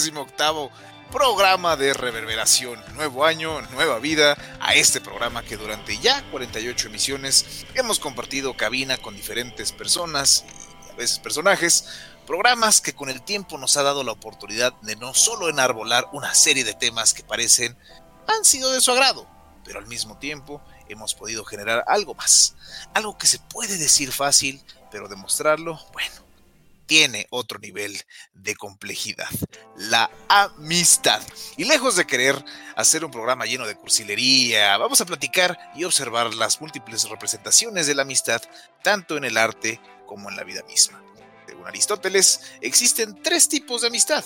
cuadragésimo octavo programa de reverberación. Nuevo año, nueva vida a este programa que durante ya 48 emisiones hemos compartido cabina con diferentes personas y a veces personajes. Programas que con el tiempo nos ha dado la oportunidad de no solo enarbolar una serie de temas que parecen han sido de su agrado, pero al mismo tiempo hemos podido generar algo más. Algo que se puede decir fácil, pero demostrarlo, bueno, tiene otro nivel de complejidad, la amistad. Y lejos de querer hacer un programa lleno de cursilería, vamos a platicar y observar las múltiples representaciones de la amistad, tanto en el arte como en la vida misma. Según Aristóteles, existen tres tipos de amistad.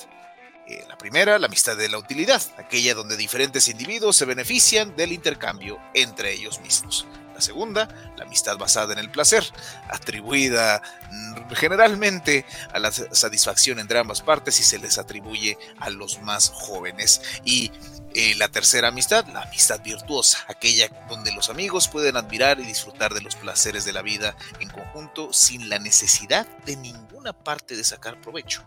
Eh, la primera, la amistad de la utilidad, aquella donde diferentes individuos se benefician del intercambio entre ellos mismos. La segunda, la amistad basada en el placer, atribuida mm, generalmente a la satisfacción entre ambas partes y se les atribuye a los más jóvenes. Y eh, la tercera amistad, la amistad virtuosa, aquella donde los amigos pueden admirar y disfrutar de los placeres de la vida en conjunto sin la necesidad de ninguna parte de sacar provecho.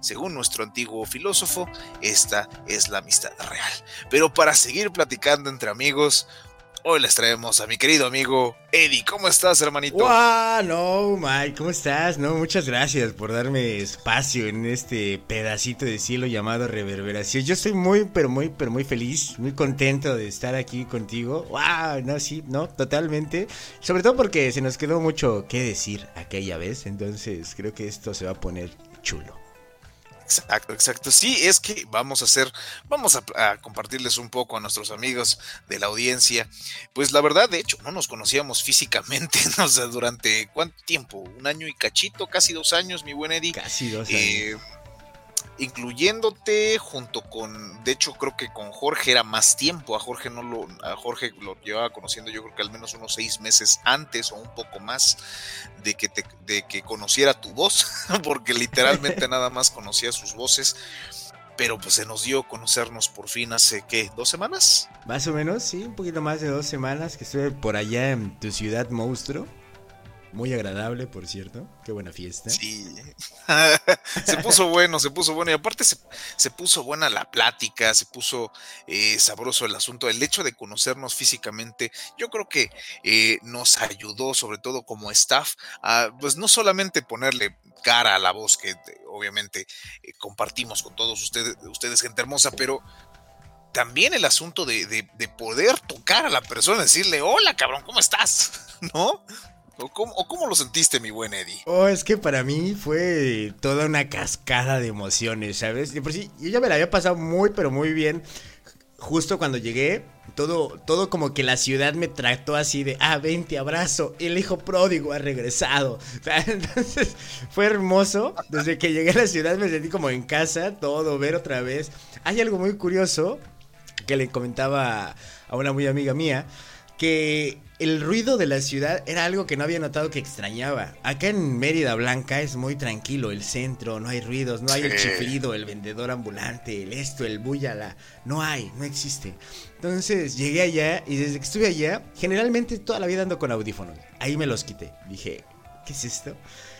Según nuestro antiguo filósofo, esta es la amistad real. Pero para seguir platicando entre amigos, Hoy les traemos a mi querido amigo Eddie. ¿Cómo estás, hermanito? ¡Wow! No, Mike, ¿cómo estás? No, muchas gracias por darme espacio en este pedacito de cielo llamado reverberación. Yo estoy muy, pero muy, pero muy feliz, muy contento de estar aquí contigo. ¡Wow! No, sí, no, totalmente. Sobre todo porque se nos quedó mucho que decir aquella vez. Entonces creo que esto se va a poner chulo. Exacto, exacto. Sí, es que vamos a hacer, vamos a, compartirles un poco a nuestros amigos de la audiencia. Pues la verdad, de hecho, no nos conocíamos físicamente, no sé, durante cuánto tiempo, un año y cachito, casi dos años, mi buen Eddie. Casi dos eh, años incluyéndote junto con, de hecho creo que con Jorge era más tiempo, a Jorge no lo, a Jorge lo llevaba conociendo yo creo que al menos unos seis meses antes o un poco más de que te, de que conociera tu voz, porque literalmente nada más conocía sus voces, pero pues se nos dio conocernos por fin hace qué, dos semanas. Más o menos, sí, un poquito más de dos semanas que estuve por allá en tu ciudad monstruo. Muy agradable, por cierto. Qué buena fiesta. Sí. se puso bueno, se puso bueno. Y aparte se, puso buena la plática, se puso eh, sabroso el asunto. El hecho de conocernos físicamente, yo creo que eh, nos ayudó, sobre todo como staff, a pues no solamente ponerle cara a la voz que obviamente eh, compartimos con todos ustedes, ustedes, gente hermosa, pero también el asunto de, de, poder tocar a la persona, decirle, hola cabrón, ¿cómo estás? ¿No? ¿O cómo, lo sentiste, mi buen Eddie? Oh, es que para mí fue toda una cascada de emociones, ¿sabes? por sí, yo ya me la había pasado muy, pero muy bien. Justo cuando llegué, todo, todo como que la ciudad me trató así de, ah, ven, te abrazo, el hijo pródigo ha regresado. Entonces fue hermoso. Desde que llegué a la ciudad me sentí como en casa, todo, ver otra vez. Hay algo muy curioso que le comentaba a una muy amiga mía, que el ruido de la ciudad era algo que no había notado que extrañaba. Acá en Mérida Blanca es muy tranquilo el centro, no hay ruidos, no hay el chiflido, el vendedor ambulante, el esto, el búyala. No hay, no existe. Entonces llegué allá y desde que estuve allá, generalmente toda la vida ando con audífonos. Ahí me los quité. Dije, ¿qué es esto?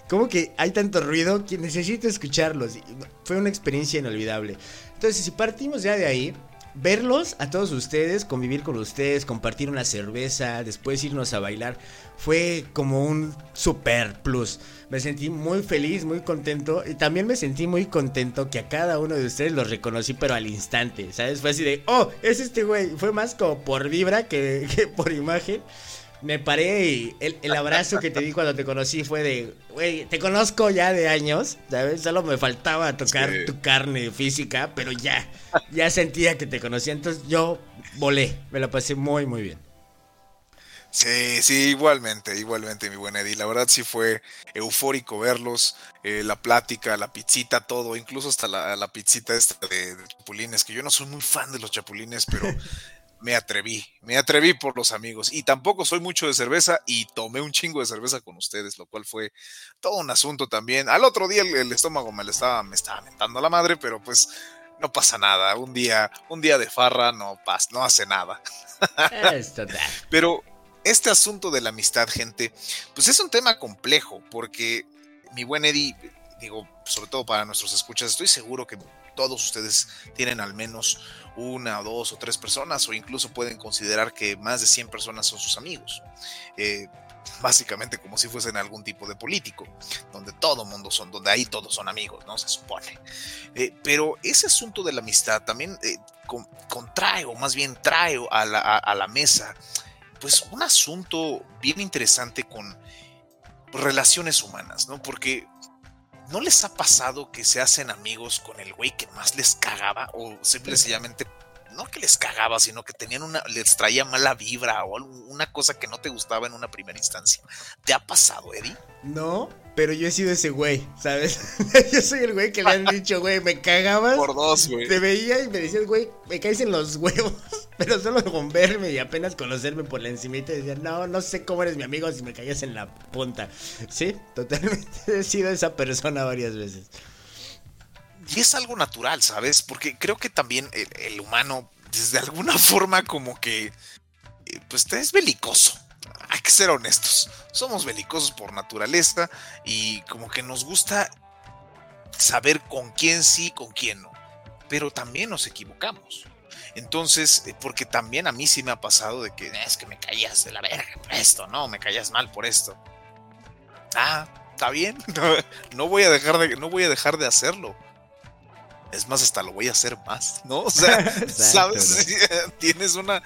¿Cómo que hay tanto ruido que necesito escucharlos? Fue una experiencia inolvidable. Entonces, si partimos ya de ahí, verlos a todos ustedes, convivir con ustedes, compartir una cerveza, después irnos a bailar, fue como un super plus. Me sentí muy feliz, muy contento y también me sentí muy contento que a cada uno de ustedes los reconocí pero al instante, ¿sabes? Fue así de, oh, es este güey, fue más como por vibra que, que por imagen me paré y el, abrazo que te di cuando te conocí fue de, güey, te conozco ya de años, ¿sabes? Solo me faltaba tocar tu carne física, pero ya, ya sentía que te conocía, entonces yo volé, me lo pasé muy, muy bien. Sí, sí, igualmente, igualmente, mi buen Eddie. La verdad sí fue eufórico verlos, eh, la plática, la pizzita, todo, incluso hasta la, la pizzita esta de, de, chapulines, que yo no soy muy fan de los chapulines, pero me atreví, me atreví por los amigos. Y tampoco soy mucho de cerveza y tomé un chingo de cerveza con ustedes, lo cual fue todo un asunto también. Al otro día el, estómago me, le estaba, me estaba mentando la madre, pero pues no pasa nada. Un día, un día de farra no, pasa, no hace nada. pero este asunto de la amistad, gente, pues es un tema complejo porque mi buen Eddie, digo, sobre todo para nuestros escuchas, estoy seguro que todos ustedes tienen al menos una, dos o tres personas, o incluso pueden considerar que más de 100 personas son sus amigos. Eh, básicamente como si fuesen algún tipo de político, donde todo mundo son, donde ahí todos son amigos, ¿no? Se supone. Eh, pero ese asunto de la amistad también eh, contrae, o más bien trae a la, a la mesa, pues un asunto bien interesante con relaciones humanas, ¿no? Porque ¿no les ha pasado que se hacen amigos con el güey que más les cagaba? O simplemente no que les cagaba, sino que tenían una, les traía mala vibra o una cosa que no te gustaba en una primera instancia. ¿Te ha pasado, Eddie? No, pero yo he sido ese güey, ¿sabes? yo soy el güey que le han dicho, güey, me cagabas. Por dos, güey. Te veía y me decías, güey, me caes en los huevos. Pero solo con verme y apenas conocerme por la encimita decía, no, no sé cómo eres mi amigo si me caías en la punta. Sí, totalmente he sido esa persona varias veces. Y es algo natural, ¿sabes? Porque creo que también el, humano, desde alguna forma, como que, eh, pues, es belicoso. Hay que ser honestos. Somos belicosos por naturaleza y como que nos gusta saber con quién sí, con quién no. Pero también nos equivocamos. Entonces, eh, porque también a mí sí me ha pasado de que es que me caías de la verga por esto, no, me caías mal por esto. Ah, está bien, no, voy a dejar de, no voy a dejar de hacerlo. Es más, hasta lo voy a hacer más, ¿no? O sea, ¿sabes? Tienes una,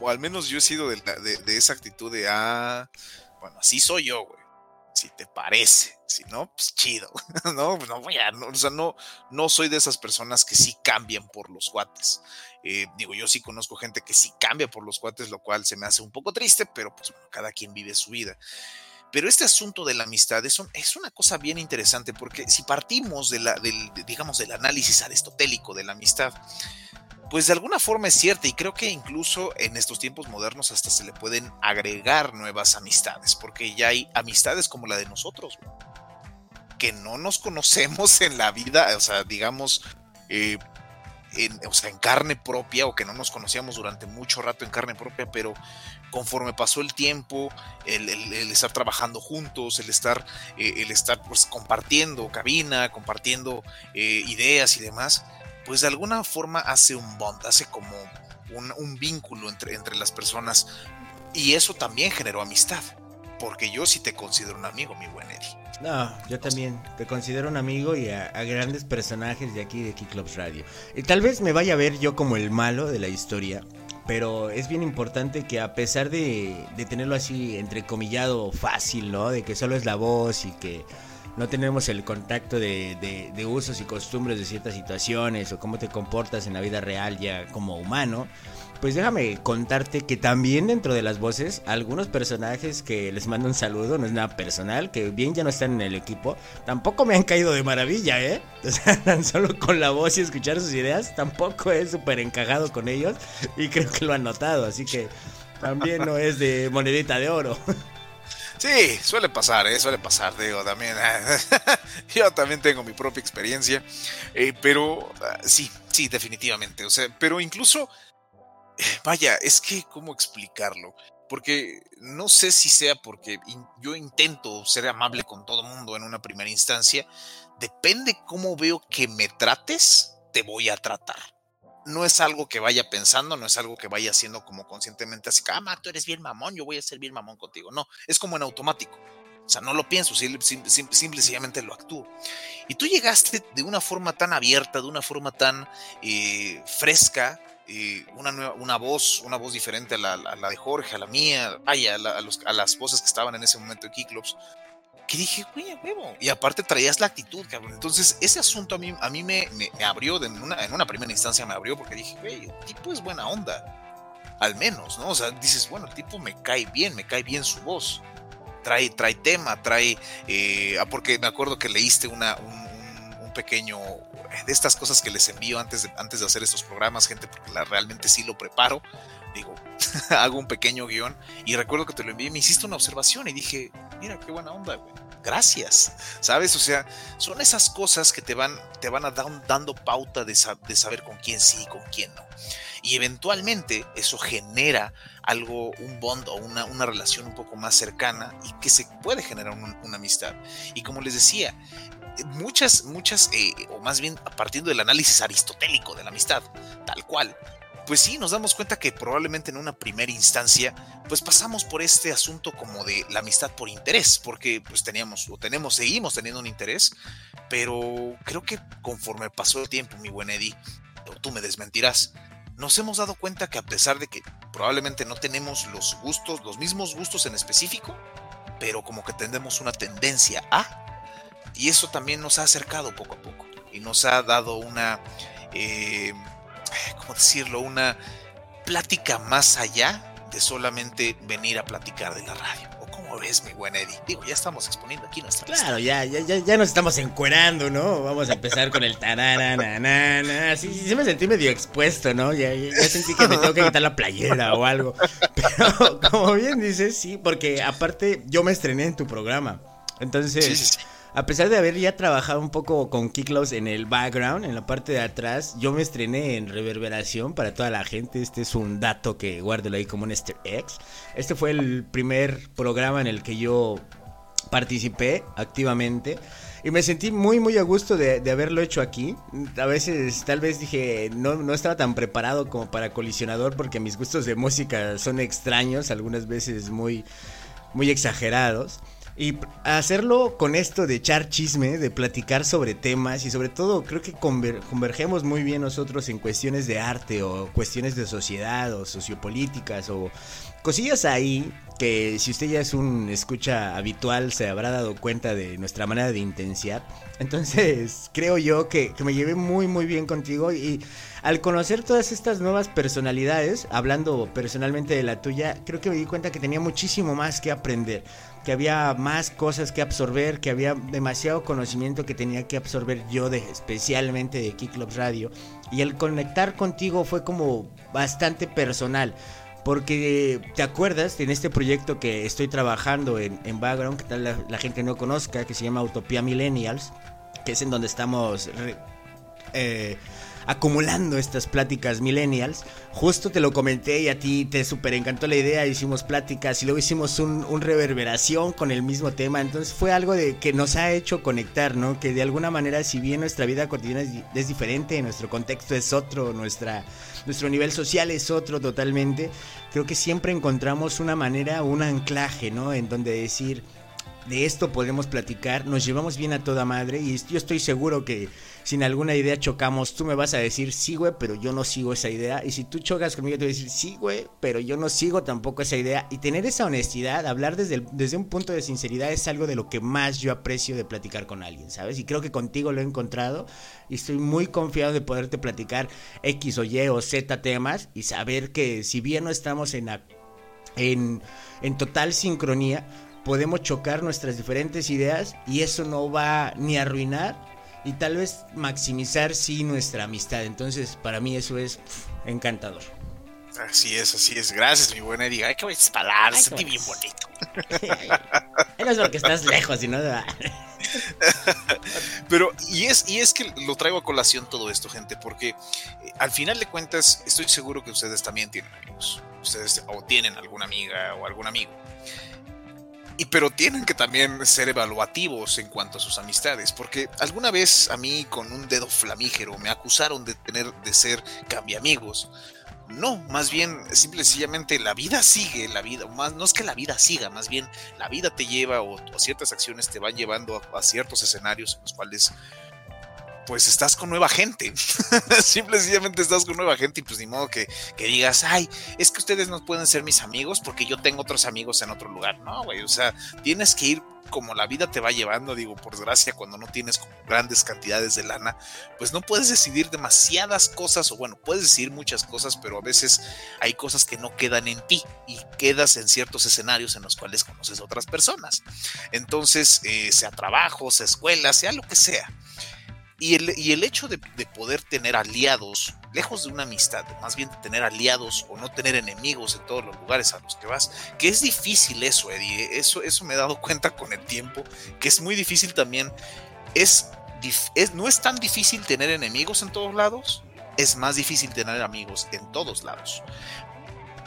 o al menos yo he sido de, de, esa actitud de, ah, bueno, así soy yo, güey. Si te parece, si no, pues chido. No, no voy a, o sea, no, no soy de esas personas que sí cambian por los guates. Eh, digo, yo sí conozco gente que sí cambia por los cuates, lo cual se me hace un poco triste, pero pues bueno, cada quien vive su vida. Pero este asunto de la amistad es, es una cosa bien interesante porque si partimos del, digamos, del análisis aristotélico de la amistad, pues de alguna forma es cierta y creo que incluso en estos tiempos modernos hasta se le pueden agregar nuevas amistades, porque ya hay amistades como la de nosotros, que no nos conocemos en la vida, o sea, digamos, eh, en, o sea, en carne propia o que no nos conocíamos durante mucho rato en carne propia, pero conforme pasó el tiempo, el, estar trabajando juntos, el estar, eh, el estar pues, compartiendo cabina, compartiendo eh, ideas y demás, pues de alguna forma hace un bond, hace como un, vínculo entre, entre las personas y eso también generó amistad, porque yo sí te considero un amigo, mi buen Eddie. No, yo también te considero un amigo y a, grandes personajes de aquí de Clubs Radio. Y tal vez me vaya a ver yo como el malo de la historia, pero es bien importante que a pesar de, de tenerlo así entrecomillado fácil, ¿no? De que solo es la voz y que no tenemos el contacto de, de, de, usos y costumbres de ciertas situaciones o cómo te comportas en la vida real ya como humano, pues déjame contarte que también dentro de las voces, algunos personajes que les mando un saludo, no es nada personal, que bien ya no están en el equipo, tampoco me han caído de maravilla, ¿eh? O sea, tan solo con la voz y escuchar sus ideas, tampoco he súper encajado con ellos y creo que lo han notado, así que también no es de monedita de oro. Sí, suele pasar, ¿eh? suele pasar, digo, también. yo también tengo mi propia experiencia, eh, pero ah, sí, sí, definitivamente. O sea, pero incluso Vaya, es que, ¿cómo explicarlo? Porque no sé si sea porque yo intento ser amable con todo mundo en una primera instancia. Depende cómo veo que me trates, te voy a tratar. No es algo que vaya pensando, no es algo que vaya haciendo como conscientemente así, ah, tú eres bien mamón, yo voy a ser bien mamón contigo. No, es como en automático. O sea, no lo pienso, simple, sencillamente lo actúo. Y tú llegaste de una forma tan abierta, de una forma tan eh, fresca, una, nueva, una voz, una voz diferente a la, de Jorge, a la mía, vaya, a, las voces que estaban en ese momento de Keyclubs, que dije, güey, huevo. Y aparte traías la actitud, cabrón. Entonces, ese asunto a mí, a mí me, me, abrió, en, una, en una primera instancia me abrió porque dije, güey, el tipo es buena onda. Al menos, ¿no? O sea, dices, bueno, el tipo me cae bien, me cae bien su voz. Trae, trae tema, trae. Eh, ah, porque me acuerdo que leíste una, un, un pequeño de estas cosas que les envío antes de, antes de hacer estos programas, gente, porque realmente sí lo preparo digo, hago un pequeño guion y recuerdo que te lo envié, me hiciste una observación y dije, mira qué buena onda. Gracias, ¿sabes? O sea, son esas cosas que te van, te van a dar, dando pauta de, de saber con quién sí y con quién no. Y eventualmente eso genera algo, un bond o una, una relación un poco más cercana y que se puede generar una amistad. Y como les decía, muchas, muchas, eh, o más bien a partir del análisis aristotélico de la amistad, tal cual, pues sí, nos damos cuenta que probablemente en una primera instancia, pues pasamos por este asunto como de la amistad por interés, porque pues teníamos o tenemos, seguimos teniendo un interés, pero creo que conforme pasó el tiempo, mi buen Eddie, tú me desmentirás, nos hemos dado cuenta que a pesar de que probablemente no tenemos los gustos, los mismos gustos en específico, pero como que tendemos una tendencia a, y eso también nos ha acercado poco a poco y nos ha dado una, eh, ¿cómo decirlo? Una plática más allá de solamente venir a platicar de la radio ves, mi buen Eddie? Digo, ya estamos exponiendo aquí nuestra Claro, ya, ya, ya, ya nos estamos encuerando, ¿no? Vamos a empezar con el tarara, Sí, sí, me sentí medio expuesto, ¿no? Ya, ya, sentí que me tengo que quitar la playera o algo. Pero, como bien dices, sí, porque aparte yo me estrené en tu programa. Entonces, sí, sí, sí a pesar de haber ya trabajado un poco con Kiklos en el background, en la parte de atrás, yo me estrené en reverberación para toda la gente. Este es un dato que guardo ahí como un Easter eggs. Este fue el primer programa en el que yo participé activamente. Y me sentí muy, muy a gusto de, haberlo hecho aquí. A veces, tal vez dije, no, no estaba tan preparado como para colisionador porque mis gustos de música son extraños, algunas veces muy, muy exagerados. Y hacerlo con esto de echar chisme, de platicar sobre temas y sobre todo creo que convergemos muy bien nosotros en cuestiones de arte o cuestiones de sociedad o sociopolíticas o cosillas ahí que si usted ya es un escucha habitual se habrá dado cuenta de nuestra manera de intensidad. Entonces creo yo que, que me llevé muy muy bien contigo y al conocer todas estas nuevas personalidades, hablando personalmente de la tuya, creo que me di cuenta que tenía muchísimo más que aprender que había más cosas que absorber, que había demasiado conocimiento que tenía que absorber yo de especialmente de Kicklubs Radio y el conectar contigo fue como bastante personal. Porque te acuerdas en este proyecto que estoy trabajando en, en background, que tal la, gente no conozca, que se llama Utopía Millennials, que es en donde estamos eh, acumulando estas pláticas millennials. Justo te lo comenté y a ti te súper encantó la idea, hicimos pláticas y luego hicimos un, reverberación con el mismo tema. Entonces fue algo de que nos ha hecho conectar, ¿no? Que de alguna manera, si bien nuestra vida cotidiana es, diferente, nuestro contexto es otro, nuestra, nuestro nivel social es otro totalmente, creo que siempre encontramos una manera, un anclaje, ¿no? En donde decir, de esto podemos platicar, nos llevamos bien a toda madre y yo estoy seguro que sin alguna idea chocamos, tú me vas a decir, sí, güey, pero yo no sigo esa idea. Y si tú chocas conmigo, te voy a decir, sí, güey, pero yo no sigo tampoco esa idea. Y tener esa honestidad, hablar desde, desde un punto de sinceridad es algo de lo que más yo aprecio de platicar con alguien, ¿sabes? Y creo que contigo lo he encontrado y estoy muy confiado de poderte platicar X o Y o Z temas y saber que si bien no estamos en, en, en total sincronía, podemos chocar nuestras diferentes ideas y eso no va ni a arruinar y tal vez maximizar sí nuestra amistad. Entonces, para mí eso es encantador. Así es, así es. Gracias, mi buena Erika. Ay, qué bonitas palabras, sentí bien bonito. no es porque estás lejos, sino Pero, y es, y es que lo traigo a colación todo esto, gente, porque eh, al final de cuentas, estoy seguro que ustedes también tienen amigos. Ustedes o tienen alguna amiga o algún amigo y pero tienen que también ser evaluativos en cuanto a sus amistades, porque alguna vez a mí con un dedo flamígero me acusaron de tener de ser cambiamigos. No, más bien, simple y sencillamente la vida sigue, la vida, más, no es que la vida siga, más bien la vida te lleva o, ciertas acciones te van llevando a, a ciertos escenarios en los cuales pues estás con nueva gente. Simplemente estás con nueva gente y pues ni modo que, que, digas, ay, es que ustedes no pueden ser mis amigos porque yo tengo otros amigos en otro lugar. No, güey, o sea, tienes que ir como la vida te va llevando, digo, por desgracia, cuando no tienes grandes cantidades de lana, pues no puedes decidir demasiadas cosas, o bueno, puedes decidir muchas cosas, pero a veces hay cosas que no quedan en ti y quedas en ciertos escenarios en los cuales conoces a otras personas. Entonces, eh, sea trabajo, sea escuela, sea lo que sea Y el, y el hecho de, poder tener aliados, lejos de una amistad, más bien tener aliados o no tener enemigos en todos los lugares a los que vas, que es difícil eso, Eddie. ¿eh? Eso, eso me he dado cuenta con el tiempo, que es muy difícil también. Es, es, no es tan difícil tener enemigos en todos lados, es más difícil tener amigos en todos lados.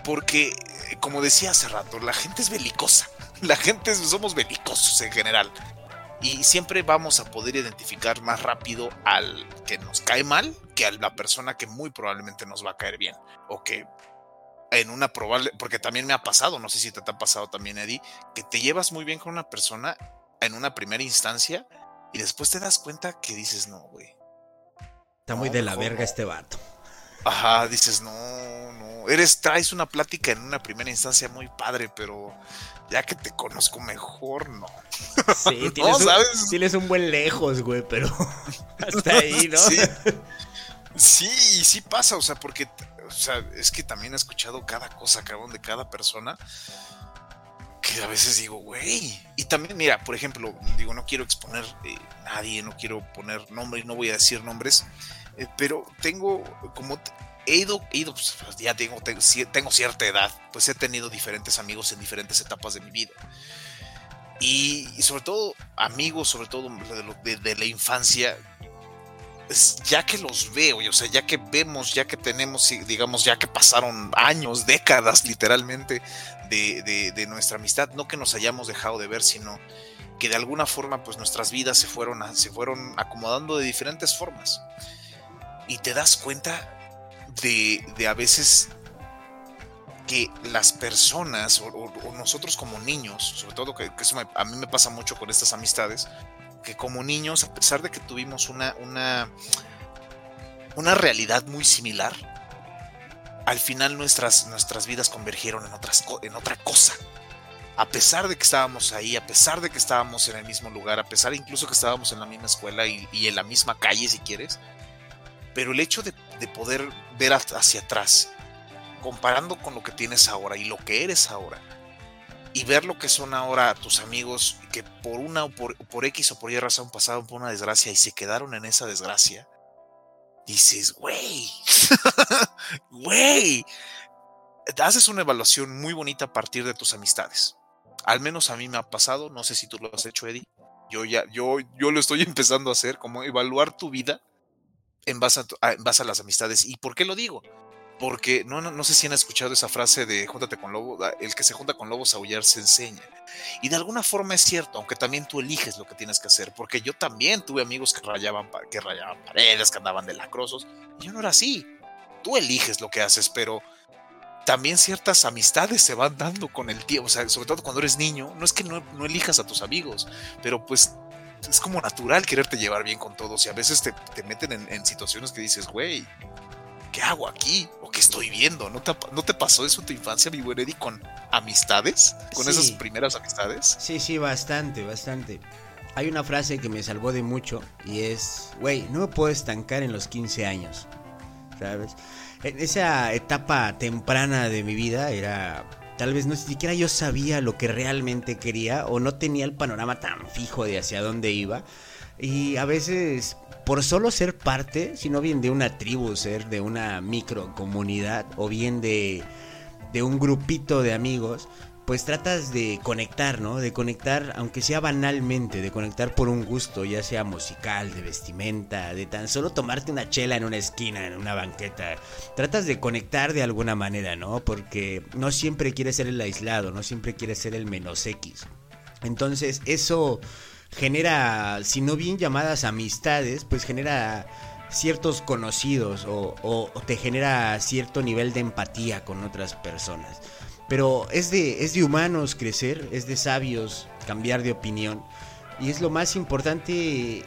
Porque, como decía hace rato, la gente es belicosa. La gente somos belicosos en general y siempre vamos a poder identificar más rápido al que nos cae mal que a la persona que muy probablemente nos va a caer bien o que en una probable, porque también me ha pasado, no sé si te, ha pasado también Eddie, que te llevas muy bien con una persona en una primera instancia y después te das cuenta que dices, no, güey. Está muy de la verga este vato. Ajá, dices, no, no. Eres, traes una plática en una primera instancia muy padre, pero ya que te conozco mejor, no. Sí, tienes, un, tienes un buen lejos, güey, pero hasta ahí, ¿no? Sí. sí, sí pasa, o sea, porque, o sea, es que también he escuchado cada cosa, cabrón, de cada persona. Que a veces digo, güey. Y también, mira, por ejemplo, digo, no quiero exponer eh, nadie, no quiero poner nombres, no voy a decir nombres, pero tengo como he ido, ido pues, pues, ya tengo, tengo, cierta edad, pues he tenido diferentes amigos en diferentes etapas de mi vida. Y, sobre todo amigos, sobre todo de, la infancia, ya que los veo, o sea, ya que vemos, ya que tenemos, digamos, ya que pasaron años, décadas literalmente de, de, nuestra amistad, no que nos hayamos dejado de ver, sino que de alguna forma pues nuestras vidas se fueron, se fueron acomodando de diferentes formas. Y te das cuenta de, a veces que las personas o, nosotros como niños, sobre todo que, eso a mí me pasa mucho con estas amistades, que como niños, a pesar de que tuvimos una, una, una realidad muy similar, al final nuestras, nuestras vidas convergieron en, otras, en otra cosa. A pesar de que estábamos ahí, a pesar de que estábamos en el mismo lugar, a pesar incluso que estábamos en la misma escuela y en la misma calle si quieres, pero el hecho de, poder ver hacia atrás, comparando con lo que tienes ahora y lo que eres ahora, y ver lo que son ahora tus amigos que por una o por, por X o por Y razón pasaron por una desgracia y se quedaron en esa desgracia, dices, güey, güey, haces una evaluación muy bonita a partir de tus amistades. Al menos a mí me ha pasado, no sé si tú lo has hecho, Eddie. Yo ya, yo, yo lo estoy empezando a hacer, como evaluar tu vida en base a, en base a las amistades. ¿Y por qué lo digo? Porque no, no, no, sé si han escuchado esa frase de júntate con lobos, el que se junta con lobos aullar se enseña. Y de alguna forma es cierto, aunque también tú eliges lo que tienes que hacer, porque yo también tuve amigos que rayaban, que rayaban paredes, que andaban de lacrosos, y yo no era así. Tú eliges lo que haces, pero también ciertas amistades se van dando con el tiempo, o sea, sobre todo cuando eres niño, no es que no, no elijas a tus amigos, pero pues es como natural quererte llevar bien con todos y a veces te, meten en, situaciones que dices, güey, ¿qué hago aquí? ¿O qué estoy viendo? ¿No te, ¿No te pasó eso en tu infancia, mi buen Eddie, con amistades? ¿Con esas primeras amistades? Sí, sí, bastante, bastante. Hay una frase que me salvó de mucho y es, güey, no me puedo estancar en los 15 años, ¿sabes? En esa etapa temprana de mi vida era Tal vez no siquiera yo sabía lo que realmente quería o no tenía el panorama tan fijo de hacia dónde iba. Y a veces, por solo ser parte, sino bien de una tribu, ser de una microcomunidad o bien de, de un grupito de amigos, pues tratas de conectar, ¿no? De conectar, aunque sea banalmente, de conectar por un gusto, ya sea musical, de vestimenta, de tan solo tomarte una chela en una esquina, en una banqueta. Tratas de conectar de alguna manera, ¿no? Porque no siempre quieres ser el aislado, no siempre quieres ser el menos X. Entonces, eso genera, si no bien llamadas amistades, pues genera ciertos conocidos o, o te genera cierto nivel de empatía con otras personas. Pero es de, es de humanos crecer, es de sabios cambiar de opinión. Y es lo más importante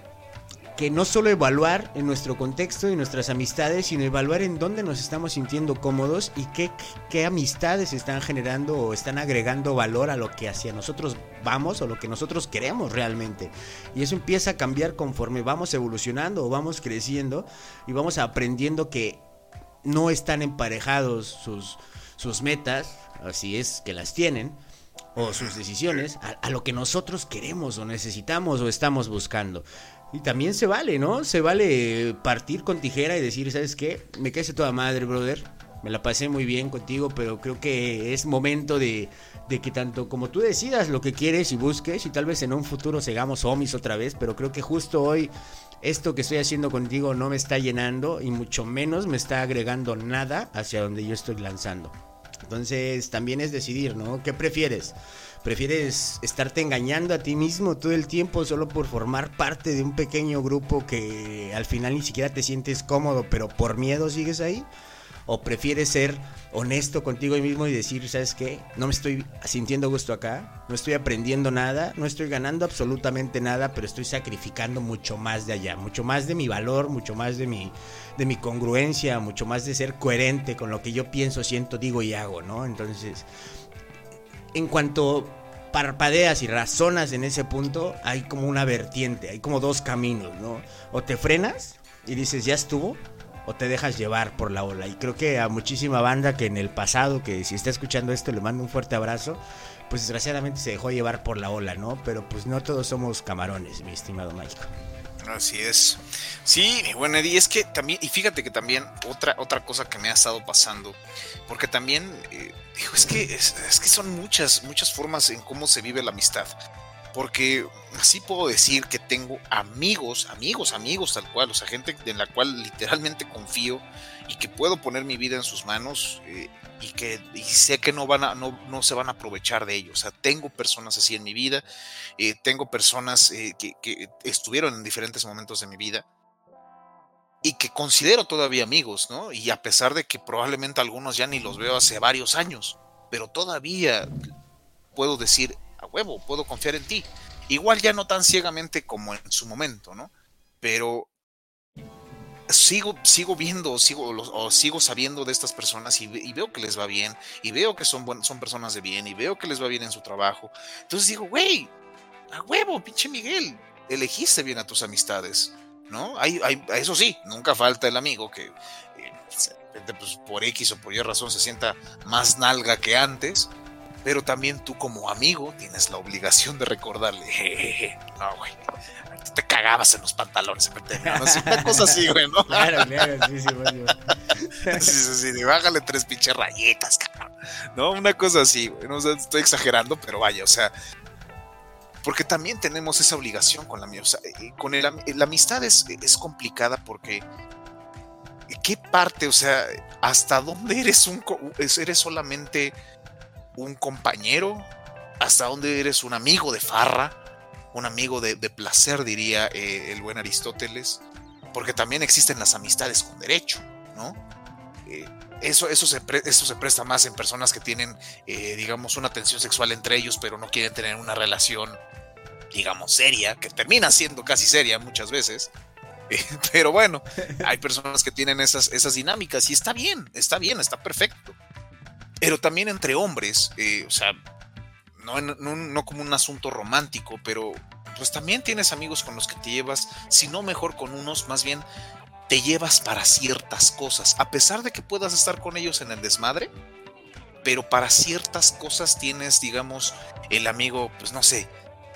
que no solo evaluar en nuestro contexto y nuestras amistades, sino evaluar en dónde nos estamos sintiendo cómodos y qué, qué amistades están generando o están agregando valor a lo que hacia nosotros vamos o lo que nosotros queremos realmente. Y eso empieza a cambiar conforme vamos evolucionando o vamos creciendo y vamos aprendiendo que no están emparejados sus, sus metas así es que las tienen, o sus decisiones, a, lo que nosotros queremos o necesitamos o estamos buscando. Y también se vale, ¿no? Se vale partir con tijera y decir, ¿sabes qué? Me caes toda madre, brother. Me la pasé muy bien contigo, pero creo que es momento de, de que tanto como tú decidas lo que quieres y busques, y tal vez en un futuro sigamos homies otra vez, pero creo que justo hoy esto que estoy haciendo contigo no me está llenando y mucho menos me está agregando nada hacia donde yo estoy lanzando. Entonces también es decidir, ¿no? ¿Qué prefieres? ¿Prefieres estarte engañando a ti mismo todo el tiempo solo por formar parte de un pequeño grupo que al final ni siquiera te sientes cómodo, pero por miedo sigues ahí? ¿O prefieres ser honesto contigo mismo y decir, ¿sabes qué? No me estoy sintiendo gusto acá, no estoy aprendiendo nada, no estoy ganando absolutamente nada, pero estoy sacrificando mucho más de allá, mucho más de mi valor, mucho más de mi, de mi congruencia, mucho más de ser coherente con lo que yo pienso, siento, digo y hago, ¿no? Entonces, en cuanto parpadeas y razonas en ese punto, hay como una vertiente, hay como dos caminos, ¿no? O te frenas y dices, ya estuvo, o te dejas llevar por la ola. Y creo que a muchísima banda que en el pasado, que si está escuchando esto, le mando un fuerte abrazo, pues desgraciadamente se dejó llevar por la ola, ¿no? Pero pues no todos somos camarones, mi estimado Mágico. Así es. Sí, bueno, Eddie, es que también, y fíjate que también otra, otra cosa que me ha estado pasando, porque también, eh, es que, es, que son muchas, muchas formas en cómo se vive la amistad. Porque así puedo decir que tengo amigos, amigos, amigos tal cual, o sea, gente en la cual literalmente confío y que puedo poner mi vida en sus manos eh, y que sé que no, van a, no, no, se van a aprovechar de ello. O sea, tengo personas así en mi vida, eh, tengo personas eh, que, que estuvieron en diferentes momentos de mi vida y que considero todavía amigos, ¿no? Y a pesar de que probablemente algunos ya ni los veo hace varios años, pero todavía puedo decir, a huevo, puedo confiar en ti. Igual ya no tan ciegamente como en su momento, ¿no? Pero sigo, sigo viendo, sigo, o sigo sabiendo de estas personas y, veo que les va bien, y veo que son, son personas de bien, y veo que les va bien en su trabajo. Entonces digo, güey, a huevo, pinche Miguel, elegiste bien a tus amistades, ¿no? Hay, hay, eso sí, nunca falta el amigo que eh, pues, por X o por Y razón se sienta más nalga que antes, pero también tú como amigo tienes la obligación de recordarle, jejeje, no, güey, te cagabas en los pantalones, una cosa así, güey, ¿no? Claro, claro, sí, sí, sí, sí, sí, bájale tres pinches rayetas, cabrón, ¿no? Una cosa así, güey, no o sea, estoy exagerando, pero vaya, o sea, porque también tenemos esa obligación con la o sea, con el, la amistad es, es complicada porque ¿qué parte, o sea, hasta dónde eres un eres solamente un compañero, hasta dónde eres un amigo de farra, un amigo de, placer, diría eh, el buen Aristóteles, porque también existen las amistades con derecho, ¿no? Eh, eso, eso, se eso se presta más en personas que tienen, eh, digamos, una tensión sexual entre ellos, pero no quieren tener una relación, digamos, seria, que termina siendo casi seria muchas veces. pero bueno, hay personas que tienen esas, esas dinámicas y está bien, está bien, está perfecto pero también entre hombres, eh, o sea, no, no, no, como un asunto romántico, pero pues también tienes amigos con los que te llevas, si no mejor con unos, más bien te llevas para ciertas cosas, a pesar de que puedas estar con ellos en el desmadre, pero para ciertas cosas tienes, digamos, el amigo, pues no sé,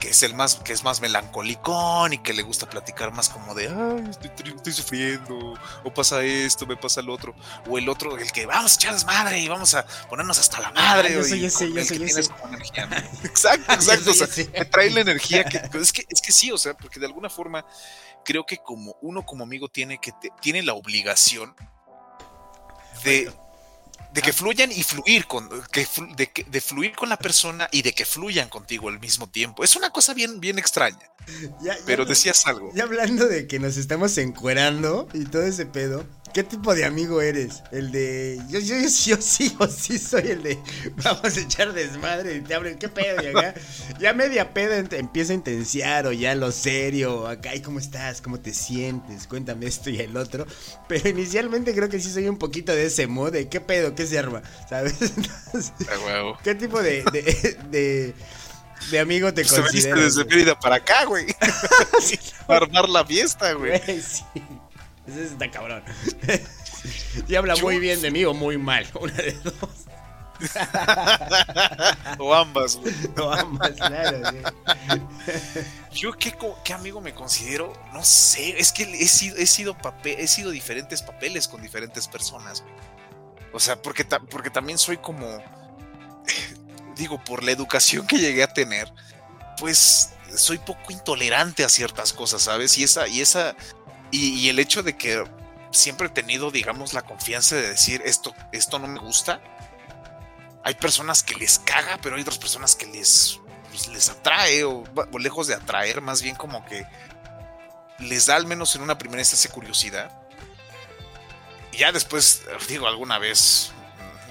que es el más, que es más melancolicón y que le gusta platicar más como de, ay, estoy, estoy, sufriendo, o pasa esto, me pasa lo otro, o el otro, el que vamos a echar desmadre y vamos a ponernos hasta la madre. Yo soy y ese, yo soy ese. Exacto, exacto, o sea, me trae la energía que, es que, es que sí, o sea, porque de alguna forma creo que como uno como amigo tiene que, te, tiene la obligación de de que fluyan y fluir con que, de, de, fluir con la persona y de que fluyan contigo al mismo tiempo. Es una cosa bien bien extraña. Ya, ya, Pero decías algo. Ya hablando de que nos estamos encuerando y todo ese pedo, ¿Qué tipo de amigo eres? El de. Yo, yo, yo, yo sí o sí soy el de. Vamos a echar desmadre y te abren. ¿Qué pedo? Y acá. Ya media peda empieza a intensiar o ya lo serio. Acá, ¿y cómo estás? ¿Cómo te sientes? Cuéntame esto y el otro. Pero inicialmente creo que sí soy un poquito de ese modo de ¿qué pedo? ¿Qué se arma? ¿Sabes? Entonces. ¿Qué tipo de, de, de de amigo te consideras? desde Mérida para acá, güey. sí, para armar la fiesta, güey. Sí. Ese está cabrón. y habla muy bien de mí o muy mal, una de dos. o ambas, güey. O ambas, claro, Yo, ¿qué, ¿qué, amigo me considero? No sé, es que he sido, he sido, papel, he sido diferentes papeles con diferentes personas, güey. O sea, porque, porque también soy como, digo, por la educación que llegué a tener, pues soy poco intolerante a ciertas cosas, ¿sabes? Y esa, y esa, y, el hecho de que siempre he tenido, digamos, la confianza de decir esto, esto no me gusta. Hay personas que les caga, pero hay otras personas que les, pues, les atrae, o, lejos de atraer, más bien como que les da al menos en una primera instancia curiosidad. Y ya después, digo, alguna vez,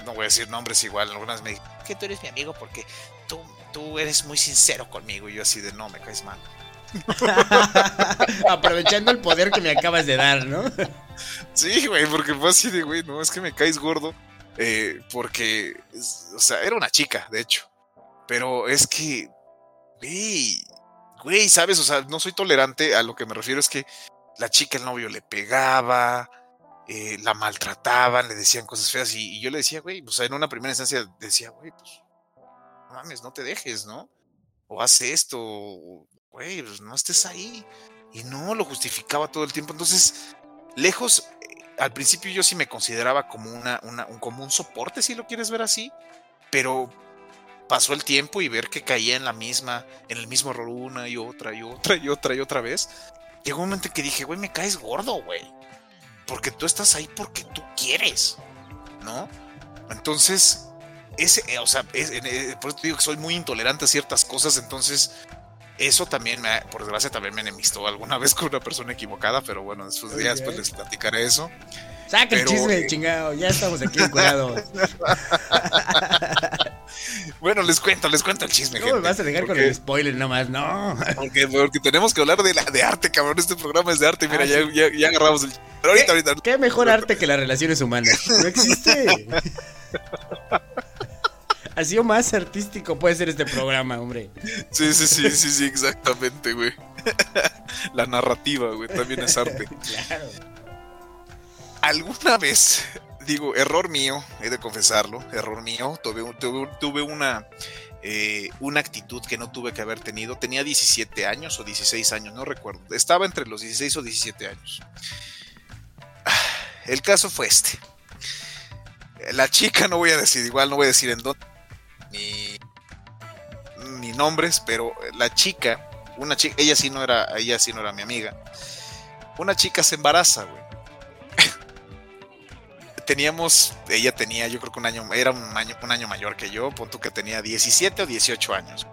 no voy a decir nombres igual, algunas me dicen que tú eres mi amigo porque tú, tú eres muy sincero conmigo. Y yo así de, no, me caes mal. Aprovechando el poder que me acabas de dar, ¿no? Sí, güey, porque fue así de, güey, no, es que me caes gordo. Eh, porque, o sea, era una chica, de hecho. Pero es que, güey, güey, ¿sabes? O sea, no soy tolerante. A lo que me refiero es que la chica, el novio le pegaba, eh, la maltrataban, le decían cosas feas. Y, y yo le decía, güey, o sea, en una primera instancia decía, güey, pues, no mames, no te dejes, ¿no? O haz esto, güey, pues no estés ahí. Y no, lo justificaba todo el tiempo. Entonces, lejos, eh, al principio yo sí me consideraba como, una, una, un, como un soporte, si lo quieres ver así. Pero pasó el tiempo y ver que caía en la misma, en el mismo error una y otra y otra y otra y otra vez. Llegó un momento que dije, güey, me caes gordo, güey. Porque tú estás ahí porque tú quieres, ¿no? Entonces, ese, eh, o sea, eh, por eso te digo que soy muy intolerante a ciertas cosas, entonces eso también, me, por desgracia, también me enemistó alguna vez con una persona equivocada, pero bueno, después, ya después les platicaré eso. Saca el chisme, eh, chingado, ya estamos aquí curados. bueno, les cuento, les cuento el chisme, ¿Cómo me vas a dejar con el spoiler nomás? No. Porque, porque tenemos que hablar de, la, de arte, cabrón. Este programa es de arte. Mira, ah, ya, ya, agarramos el. Pero ahorita, ahorita. ¿Qué mejor arte que las relaciones humanas? No existe. Así o más artístico puede ser este programa, hombre. Sí, sí, sí, sí, sí, exactamente, güey. La narrativa, güey, también es arte. Claro. Alguna vez, digo, error mío, he de confesarlo, error mío, tuve, tuve, una, eh, una actitud que no tuve que haber tenido. Tenía 17 años o 16 años, no recuerdo. Estaba entre los 16 o 17 años. El caso fue este. La chica, no voy a decir, igual no voy a decir en dónde ni, nombres, pero la chica, una chica, ella sí no era, ella sí no era mi amiga. Una chica se embaraza, güey. Teníamos, ella tenía, yo creo que un año, era un año, un año mayor que yo, punto que tenía 17 o 18 años.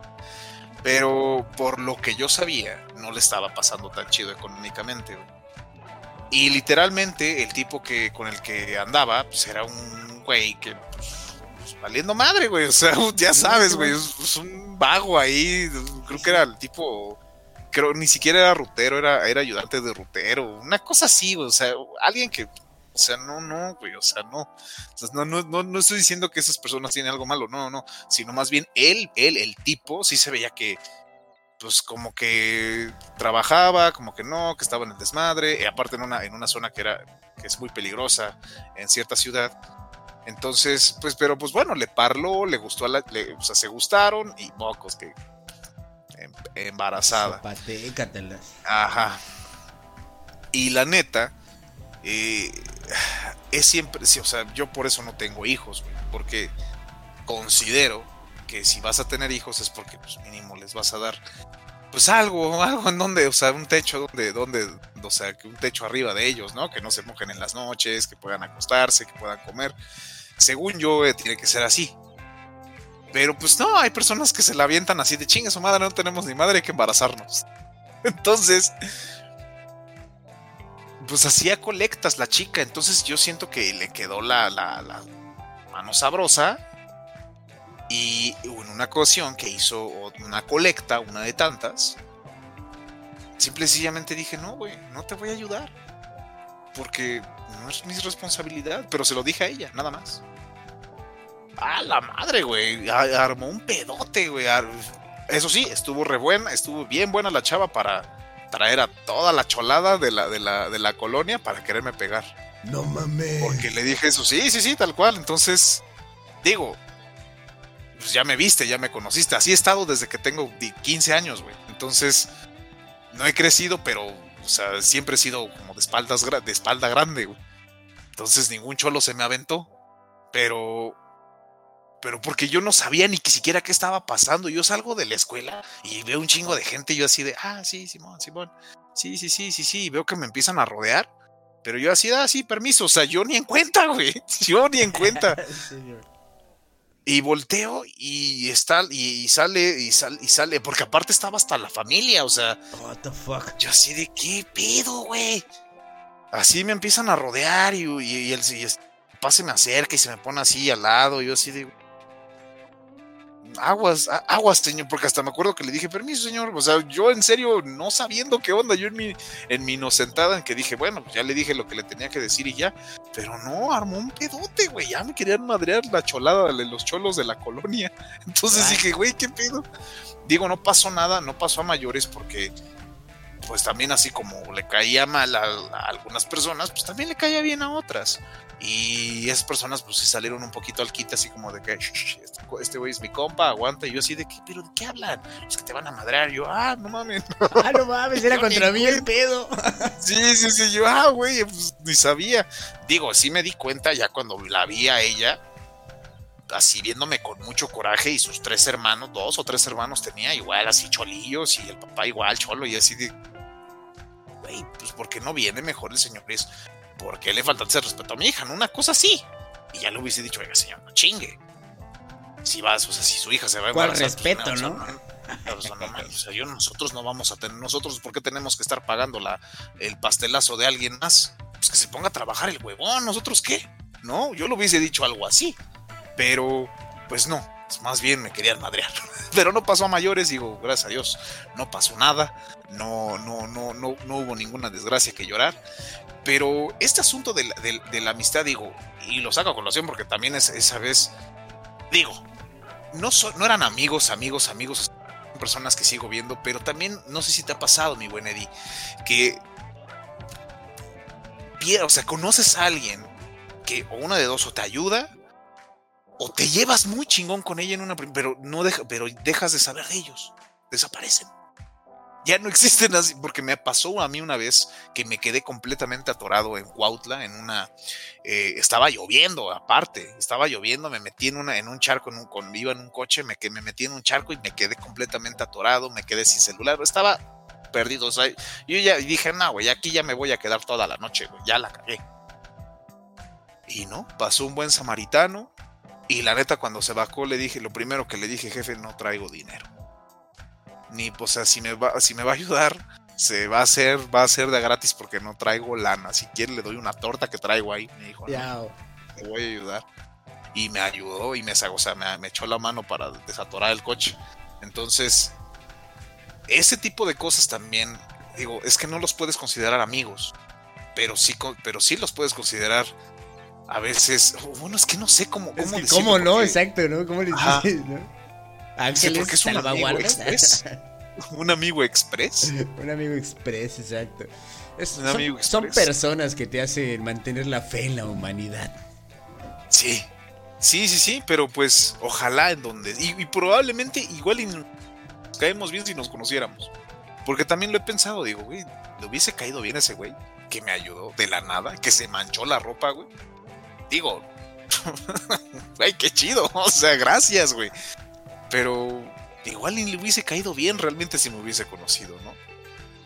Pero por lo que yo sabía, no le estaba pasando tan chido económicamente, Y literalmente el tipo que con el que andaba, pues era un güey que pues, valiendo madre, güey. O sea, ya sabes, güey. Es, un vago ahí. Creo que era el tipo. Creo ni siquiera era rutero, era, era ayudante de rutero. Una cosa así, güey. O sea, alguien que. O sea, no, no, güey. O sea, no. O sea, no, no, no, no estoy diciendo que esas personas tienen algo malo. No, no. Sino más bien él, él, el tipo, sí se veía que. Pues como que trabajaba, como que no, que estaba en el desmadre. Y aparte en una, en una zona que era. que es muy peligrosa en cierta ciudad entonces, pues, pero pues bueno, le parló, le gustó a la, o sea, se gustaron y mocos que em, embarazada. Ajá. Y la neta, eh, es siempre, sí, o sea, yo por eso no tengo hijos, porque considero que si vas a tener hijos es porque pues mínimo les vas a dar pues algo, algo en donde, o sea, un techo donde, donde, o sea, un techo arriba de ellos, ¿no? Que no se mojen en las noches, que puedan acostarse, que puedan comer. Según yo, eh, tiene que ser así. Pero pues no, hay personas que se la avientan así de chingue su madre, no tenemos ni madre, hay que embarazarnos. Entonces, pues hacía colectas la chica, entonces yo siento que le quedó la, la, la mano sabrosa. Y en una ocasión que hizo una colecta, una de tantas, simple y sencillamente dije, no, güey, no te voy a ayudar. Porque no es mi responsabilidad, pero se lo dije a ella, nada más. A la madre, güey. Armó un pedote, güey. Eso sí, estuvo re buena, estuvo bien buena la chava para traer a toda la cholada de la, de la, de la colonia para quererme pegar. No mames. Porque le dije eso, sí, sí, sí, tal cual. Entonces, digo, pues ya me viste, ya me conociste. Así he estado desde que tengo 15 años, güey. Entonces, no he crecido, pero, o sea, siempre he sido como de, espaldas, de espalda grande, güey. Entonces, ningún cholo se me aventó. Pero, pero porque yo no sabía ni siquiera qué estaba pasando. Yo salgo de la escuela y veo un chingo de gente y yo así de, ah, sí, Simón, Simón. Sí, sí, sí, sí, sí. Y veo que me empiezan a rodear. Pero yo así, ah, sí, permiso. O sea, yo ni en cuenta, güey. Yo ni en cuenta. Y volteo y está y, sale y sale y sale porque aparte estaba hasta la familia, o sea, what the fuck. Yo así de qué pedo, güey. Así me empiezan a rodear y, y, el, y el pase me acerca y se me pone así al lado, y yo así de aguas, aguas, señor, porque hasta me acuerdo que le dije, permiso, señor. O sea, yo en serio, no sabiendo qué onda, yo en mi, en mi inocentada, en que dije, bueno, pues ya le dije lo que le tenía que decir y ya. Pero no, armó un pedote, güey. Ya me querían madrear la cholada de los cholos de la colonia. Entonces dije, güey, ¿qué pedo? Digo, no pasó nada, no pasó a mayores porque pues también así como le caía mal a, algunas personas, pues también le caía bien a otras. Y esas personas pues sí salieron un poquito al quite así como de que este, este güey es mi compa, aguanta. Y yo así de que, pero ¿de qué hablan? Es que te van a madrear. yo, ah, no mames. Ah, no mames, era contra mí el pedo. sí, sí, sí, yo, ah, güey, pues ni sabía. Digo, sí me di cuenta ya cuando la vi a ella, así viéndome con mucho coraje y sus tres hermanos, dos o tres hermanos tenía igual así cholillos y el papá igual cholo y así de, güey, pues porque no viene mejor el señor es ¿por qué le falta ese respeto a mi hija? ¿No? Una cosa así. Y ya le hubiese dicho, oiga, señor, no chingue. Si vas, o sea, si su hija se va a ¿Cuál respeto, no? O sea, no, o sea, yo, nosotros no vamos a tener, nosotros, ¿por qué tenemos que estar pagando la, el pastelazo de alguien más? Pues que se ponga a trabajar el huevón, ¿nosotros qué? No, yo le hubiese dicho algo así. Pero, pues no, más bien me querían madrear. Pero no pasó a mayores, digo, gracias a Dios, no pasó nada, no, no, no, no, no hubo ninguna desgracia que llorar. Pero este asunto de la, amistad, digo, y lo saco a colación porque también es, esa vez, digo, no, no eran amigos, amigos, amigos, personas que sigo viendo, pero también no sé si te ha pasado, mi buen Eddie, que, o sea, conoces a alguien que o una de dos o te ayuda o te llevas muy chingón con ella en una, pero no deja, pero dejas de saber de ellos, desaparecen ya no existen así, porque me pasó a mí una vez que me quedé completamente atorado en Cuautla, en una, eh, estaba lloviendo aparte, estaba lloviendo, me metí en, una, en un charco, en un, con, iba en un coche, me, me metí en un charco y me quedé completamente atorado, me quedé sin celular, estaba perdido, yo ya dije, no, güey, aquí ya me voy a quedar toda la noche, güey, ya la cagué. Y no, pasó un buen samaritano y la neta cuando se bajó le dije, lo primero que le dije, jefe, no traigo dinero ni, pues, si me va, si me va a ayudar, se va a hacer, va a ser de gratis porque no traigo lana. Si quiere le doy una torta que traigo ahí. Me dijo, no, te voy a ayudar. Y me ayudó y me, o sea, me, echó la mano para desatorar el coche. Entonces, ese tipo de cosas también, digo, es que no los puedes considerar amigos, pero sí, pero sí los puedes considerar a veces, bueno, es que no sé cómo, cómo ¿Cómo no? Exacto, ¿no? ¿Cómo le dices, ¿no? Ángeles es un amigo express. un amigo express. un amigo express, exacto. son, personas que te hacen mantener la fe en la humanidad. Sí, sí, sí, sí, pero pues ojalá en donde. Y, probablemente igual y caemos bien si nos conociéramos. Porque también lo he pensado, digo, güey, le hubiese caído bien ese güey que me ayudó de la nada, que se manchó la ropa, güey. Digo, ay, qué chido, o sea, gracias, güey. Pero igual ni le hubiese caído bien realmente si me hubiese conocido, ¿no?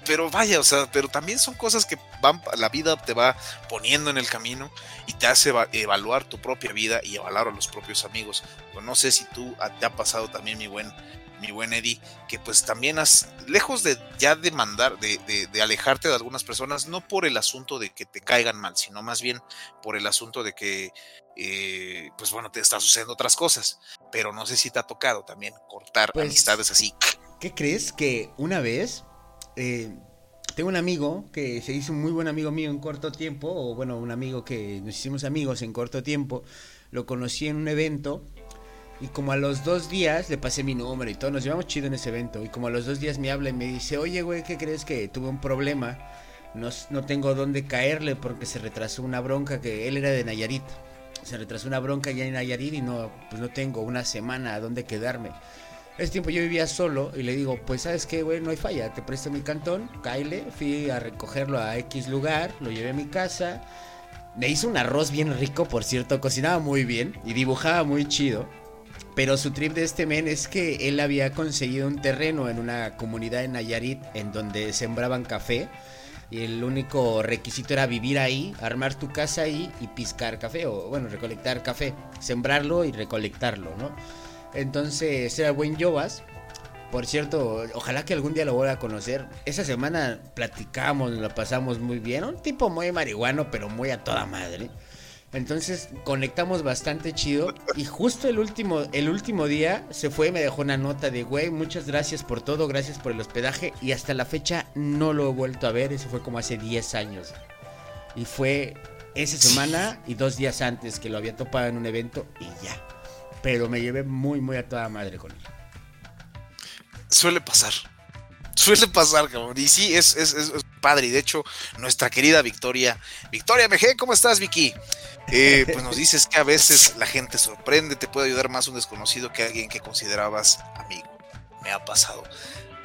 Pero vaya, o sea, pero también son cosas que van, la vida te va poniendo en el camino y te hace evaluar tu propia vida y evaluar a los propios amigos. No sé si tú te ha pasado también, mi buen, mi buen Eddie, que pues también has, lejos de ya de mandar, de, de, de, alejarte de algunas personas, no por el asunto de que te caigan mal, sino más bien por el asunto de que eh, pues bueno, te está sucediendo otras cosas. Pero no sé si te ha tocado también cortar pues, amistades así. ¿Qué crees? Que una vez eh, tengo un amigo que se hizo un muy buen amigo mío en corto tiempo, o bueno, un amigo que nos hicimos amigos en corto tiempo. Lo conocí en un evento y como a los dos días le pasé mi número y todo, nos llevamos chido en ese evento. Y como a los dos días me habla y me dice, oye, güey, ¿qué crees que tuve un problema? No, no tengo dónde caerle porque se retrasó una bronca que él era de Nayarit se retrasó una bronca ya en Nayarit y no, pues no tengo una semana a dónde quedarme. Ese tiempo yo vivía solo y le digo, pues sabes qué, güey, no hay falla, te presto mi cantón, Kyle, fui a recogerlo a X lugar, lo llevé a mi casa, me hizo un arroz bien rico, por cierto, cocinaba muy bien y dibujaba muy chido. Pero su trip de este men es que él había conseguido un terreno en una comunidad en Nayarit en donde sembraban café. Y el único requisito era vivir ahí, armar tu casa ahí y piscar café, o bueno, recolectar café, sembrarlo y recolectarlo, ¿no? Entonces era buen Yobas. Por cierto, ojalá que algún día lo vuelva a conocer. Esa semana platicamos, lo pasamos muy bien. Un tipo muy marihuano, pero muy a toda madre. Entonces conectamos bastante chido. Y justo el último, el último día se fue y me dejó una nota de, güey, muchas gracias por todo, gracias por el hospedaje. Y hasta la fecha no lo he vuelto a ver. Eso fue como hace 10 años. Y fue esa semana y dos días antes que lo había topado en un evento y ya. Pero me llevé muy, muy a toda madre con él. Suele pasar. Suele pasar, cabrón. Y sí, es, es, es padre. Y de hecho, nuestra querida Victoria. Victoria MG, ¿cómo estás, Vicky? Eh, pues nos dices que a veces la gente sorprende, te puede ayudar más un desconocido que alguien que considerabas amigo. Me ha pasado.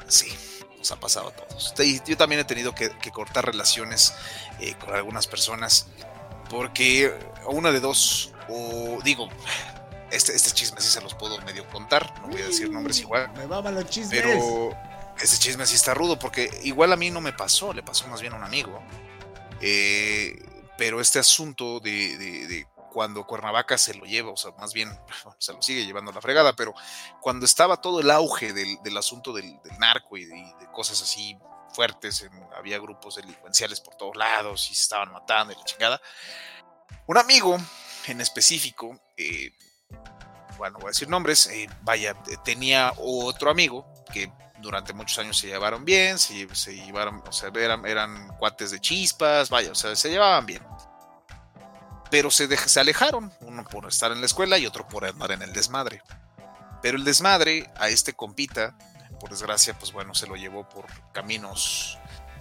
Sí, nos ha pasado a todos. Yo también he tenido que, que cortar relaciones eh, con algunas personas porque una de dos, o digo, este, este chisme sí se los puedo medio contar, no voy a decir nombres igual. Me van los chismes. Pero ese chisme sí está rudo, porque igual a mí no me pasó, le pasó más bien a un amigo. Eh, pero este asunto de, cuando Cuernavaca se lo lleva, o sea, más bien se lo sigue llevando a la fregada, pero cuando estaba todo el auge del, del asunto del, narco y de, cosas así fuertes, había grupos delincuenciales por todos lados y se estaban matando y la chingada. Un amigo en específico, eh, bueno, voy a decir nombres, eh, vaya, tenía otro amigo que durante muchos años se llevaron bien, se, se llevaron, o sea, eran, eran, cuates de chispas, vaya, o sea, se llevaban bien. Pero se, de, se alejaron, uno por estar en la escuela y otro por andar en el desmadre. Pero el desmadre a este compita, por desgracia, pues bueno, se lo llevó por caminos,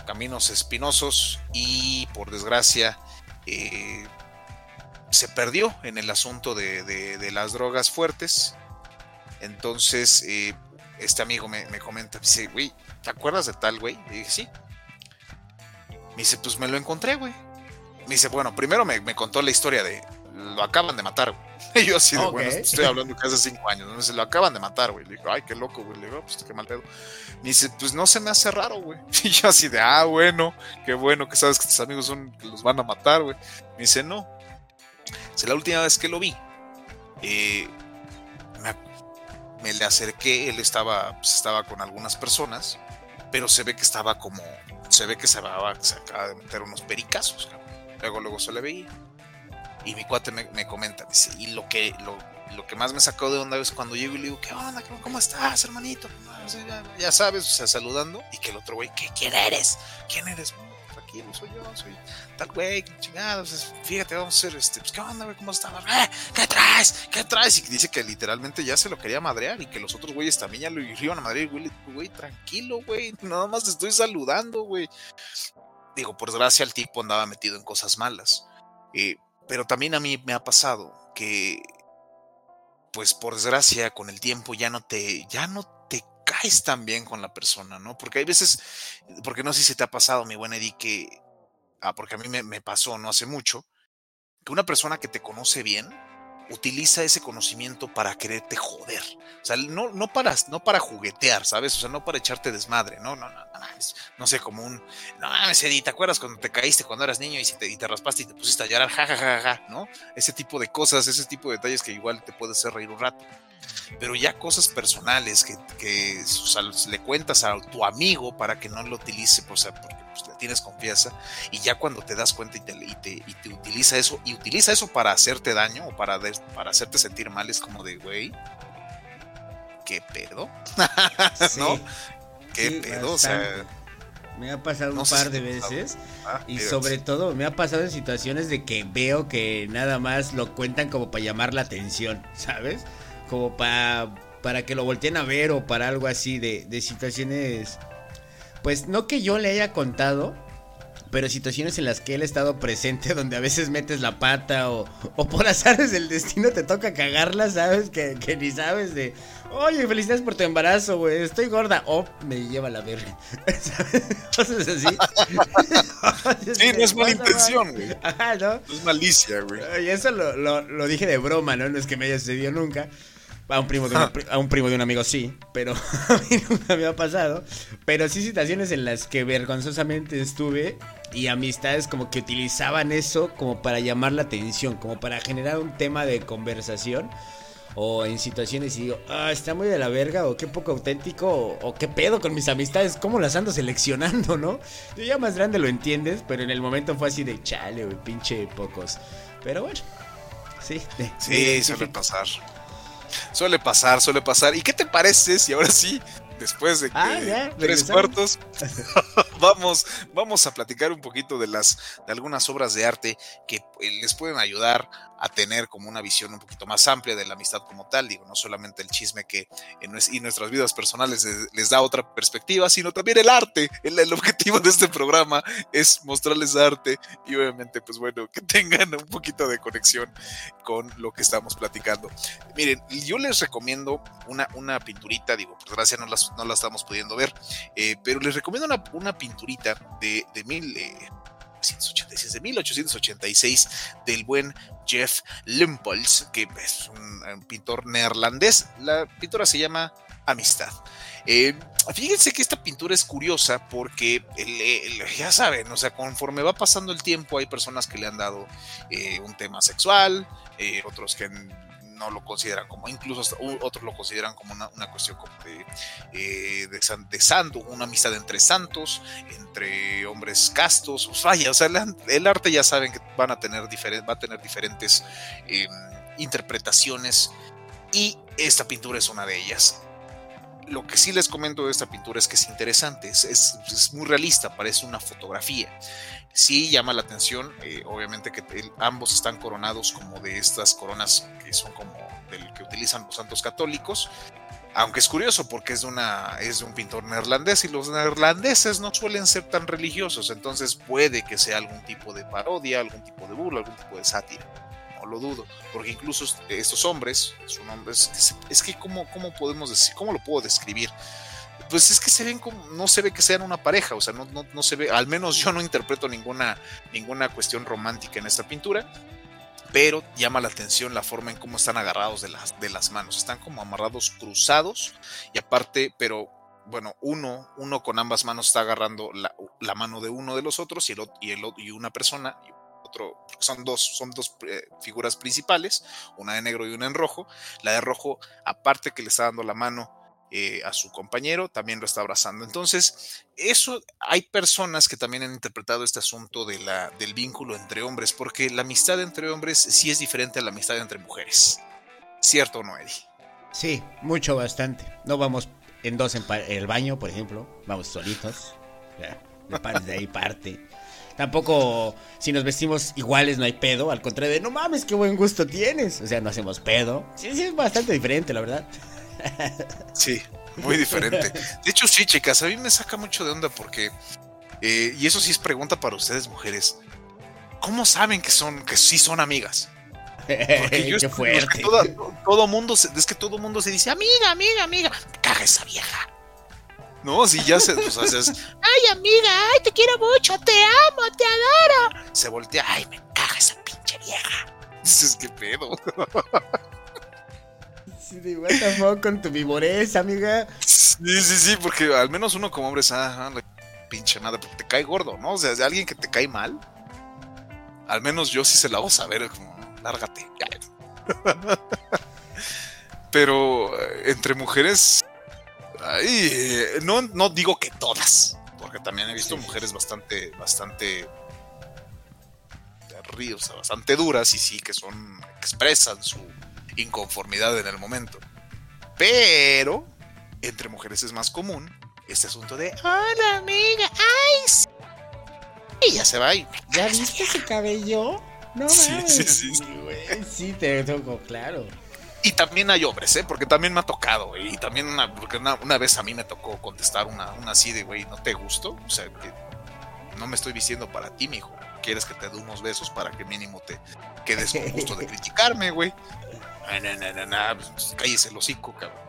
caminos espinosos y por desgracia eh, se perdió en el asunto de, de, las drogas fuertes. Entonces, eh, este amigo me, me comenta, dice, güey, ¿te acuerdas de tal, güey? Y dije, sí. Me dice, pues me lo encontré, güey. Me dice, bueno, primero me, me, contó la historia de, lo acaban de matar, güey. Y yo así de, okay. bueno, estoy hablando que hace cinco años. Me dice, lo acaban de matar, güey. Le digo, ay, qué loco, güey. Le digo, pues qué mal pedo. Me dice, pues no se me hace raro, güey. Y yo así de, ah, bueno, qué bueno que sabes que tus amigos son, que los van a matar, güey. Me dice, no, es la última vez que lo vi. Eh, me, me, le acerqué, él estaba, pues, estaba con algunas personas, pero se ve que estaba como, se ve que se, acaba de meter unos pericazos. Luego, luego se le veía. Y mi cuate me, me comenta, me dice, y lo que, lo, lo, que más me sacó de onda es cuando llego y le digo, ¿qué onda? ¿Cómo estás, hermanito? Ya, ya sabes, o sea, saludando. Y que el otro güey, ¿qué, ¿quién eres? ¿Quién eres? Tranquilo, soy yo, soy tal güey, chingados, fíjate, vamos a hacer este, pues qué onda, güey, cómo estás, eh, ¿qué traes? ¿Qué traes? Y dice que literalmente ya se lo quería madrear y que los otros güeyes también ya lo iban a madrear, güey, güey, tranquilo, güey, nada más te estoy saludando, güey. Digo, por desgracia el tipo andaba metido en cosas malas, eh, pero también a mí me ha pasado que, pues por desgracia, con el tiempo ya no te, ya no caes tan bien con la persona, ¿no? Porque hay veces, porque no sé si te ha pasado, mi buen Eddie, que, ah, porque a mí me, me pasó no hace mucho, que una persona que te conoce bien utiliza ese conocimiento para quererte joder. O sea, no, no, para, no para juguetear, ¿sabes? O sea, no para echarte desmadre, no, no, no, no, es, no sé, como un, no mames, ¿te acuerdas cuando te caíste cuando eras niño y, te, y te raspaste y te pusiste a llorar, jajajaja, ja, ja, ja, ¿no? Ese tipo de cosas, ese tipo de detalles que igual te puede hacer reír un rato pero ya cosas personales que, que o sea, le cuentas a tu amigo para que no lo utilice, o sea, porque pues, le tienes confianza, y ya cuando te das cuenta y te, y, te, utiliza eso, y utiliza eso para hacerte daño o para, para hacerte sentir mal, es como de, güey, ¿qué pedo? Sí, ¿No? ¿Qué sí, pedo? Bastante. O sea... Me ha pasado no un par si de veces ah, y sobre todo me ha pasado en situaciones de que veo que nada más lo cuentan como para llamar la atención, ¿sabes? como para para que lo volteen a ver o para algo así de, de, situaciones pues no que yo le haya contado pero situaciones en las que él ha estado presente, donde a veces metes la pata o, o por azares del destino te toca cagarla, ¿sabes? Que, que ni sabes de, oye, felicidades por tu embarazo, güey, estoy gorda, o me lleva la verga. Cosas así. sí, no es mala intención, güey. Ajá, ¿no? Es malicia, güey. Y eso lo, lo, lo dije de broma, ¿no? No es que me haya sucedido nunca. A un, primo de una, a un primo de un amigo sí, pero a mí nunca me ha pasado. Pero sí situaciones en las que vergonzosamente estuve y amistades como que utilizaban eso como para llamar la atención, como para generar un tema de conversación. O en situaciones y digo, ah, está muy de la verga, o qué poco auténtico, o, o, qué pedo con mis amistades, cómo las ando seleccionando, ¿no? Tú ya más grande lo entiendes, pero en el momento fue así de chale, güey, pinche pocos. Pero bueno, sí. De, sí, de, suele pasar. Suele pasar, suele pasar. ¿Y qué te parece si ahora sí, después de ah, ya, tres cuartos, vamos, vamos a platicar un poquito de las, de algunas obras de arte que les pueden ayudar a tener como una visión un poquito más amplia de la amistad como tal, digo, no solamente el chisme que en nuestras vidas personales les, da otra perspectiva, sino también el arte. El, el, objetivo de este programa es mostrarles arte y obviamente, pues bueno, que tengan un poquito de conexión con lo que estamos platicando. Miren, yo les recomiendo una, una pinturita, digo, por desgracia no, las, no la estamos pudiendo ver, eh, pero les recomiendo una, una pinturita de, de mil... Eh, 1886, de 1886 del buen Jeff Limpols, que es un, un, pintor neerlandés. La pintura se llama Amistad. Eh, fíjense que esta pintura es curiosa porque ya saben, o sea, conforme va pasando el tiempo hay personas que le han dado eh, un tema sexual, eh, otros que no lo consideran como, incluso otros lo consideran como una, una cuestión como de, eh, de, de, santo, una amistad entre santos, entre hombres castos, pues vaya, o sea, el, arte ya saben que van a tener va a tener diferentes eh, interpretaciones y esta pintura es una de ellas. Lo que sí les comento de esta pintura es que es interesante, es, es, es muy realista, parece una fotografía sí llama la atención, eh, obviamente que ambos están coronados como de estas coronas que son como del que utilizan los santos católicos, aunque es curioso porque es de, una, es de un pintor neerlandés y los neerlandeses no suelen ser tan religiosos, entonces puede que sea algún tipo de parodia, algún tipo de burla, algún tipo de sátira. No lo dudo, porque incluso estos hombres, su nombre es, es que cómo, cómo podemos decir, cómo lo puedo describir, pues es que se ven como, no se ve que sean una pareja, o sea, no, no, no, se ve, al menos yo no interpreto ninguna, ninguna cuestión romántica en esta pintura, pero llama la atención la forma en cómo están agarrados de las, de las manos, están como amarrados cruzados y aparte, pero bueno, uno, uno con ambas manos está agarrando la, la mano de uno de los otros y, el, y, el, y una persona, otro, son dos, son dos eh, figuras principales, una de negro y una en rojo, la de rojo, aparte que le está dando la mano, eh, a su compañero, también lo está abrazando. Entonces, eso hay personas que también han interpretado este asunto de la, del vínculo entre hombres, porque la amistad entre hombres sí es diferente a la amistad entre mujeres. ¿Cierto o no, Eddie? Sí, mucho, bastante. No vamos en dos en, el baño, por ejemplo, vamos solitos. De ahí parte. Tampoco, si nos vestimos iguales, no hay pedo. Al contrario de, no mames, qué buen gusto tienes. O sea, no hacemos pedo. Sí, sí, es bastante diferente, la verdad. Sí, muy diferente. De hecho, sí, chicas, a mí me saca mucho de onda porque, eh, y eso sí es pregunta para ustedes, mujeres. ¿Cómo saben que son, que sí son amigas? Porque yo Qué fuerte. Es que todo, todo, mundo se, es que todo mundo se dice, amiga, amiga, amiga. Caga esa vieja. No, si ya se. Pues, haces, ay, amiga, ay, te quiero mucho, te amo, te adoro. Se voltea, ay, me caga esa pinche vieja. Dices, qué pedo. Sí, de what the fuck con tu vivorez, amiga. Sí, sí, sí, porque al menos uno como hombre es, ah, la pinche madre, porque te cae gordo, ¿no? O sea, de alguien que te cae mal, al menos yo sí se la hago saber, como, lárgate. Pero entre mujeres, ay, no, no digo que todas, porque también he visto mujeres bastante, bastante ríos, bastante duras y sí que son, expresan su inconformidad en el momento. Pero entre mujeres es más común este asunto de hola amiga, ay sí. y ya se va y ¿Ya viste su cabello? No sí, mames. Sí, sí, sí. sí, te toco, claro. Y también hay hombres, ¿eh? Porque también me ha tocado, y también una, porque una, una, vez a mí me tocó contestar una, una así de, güey, ¿no te gustó? O sea, que no me estoy vistiendo para ti, mijo. Quieres que te dé unos besos para que mínimo te quedes con gusto de criticarme, güey. No, no, no, no, no, pues, cállese el hocico, cabrón.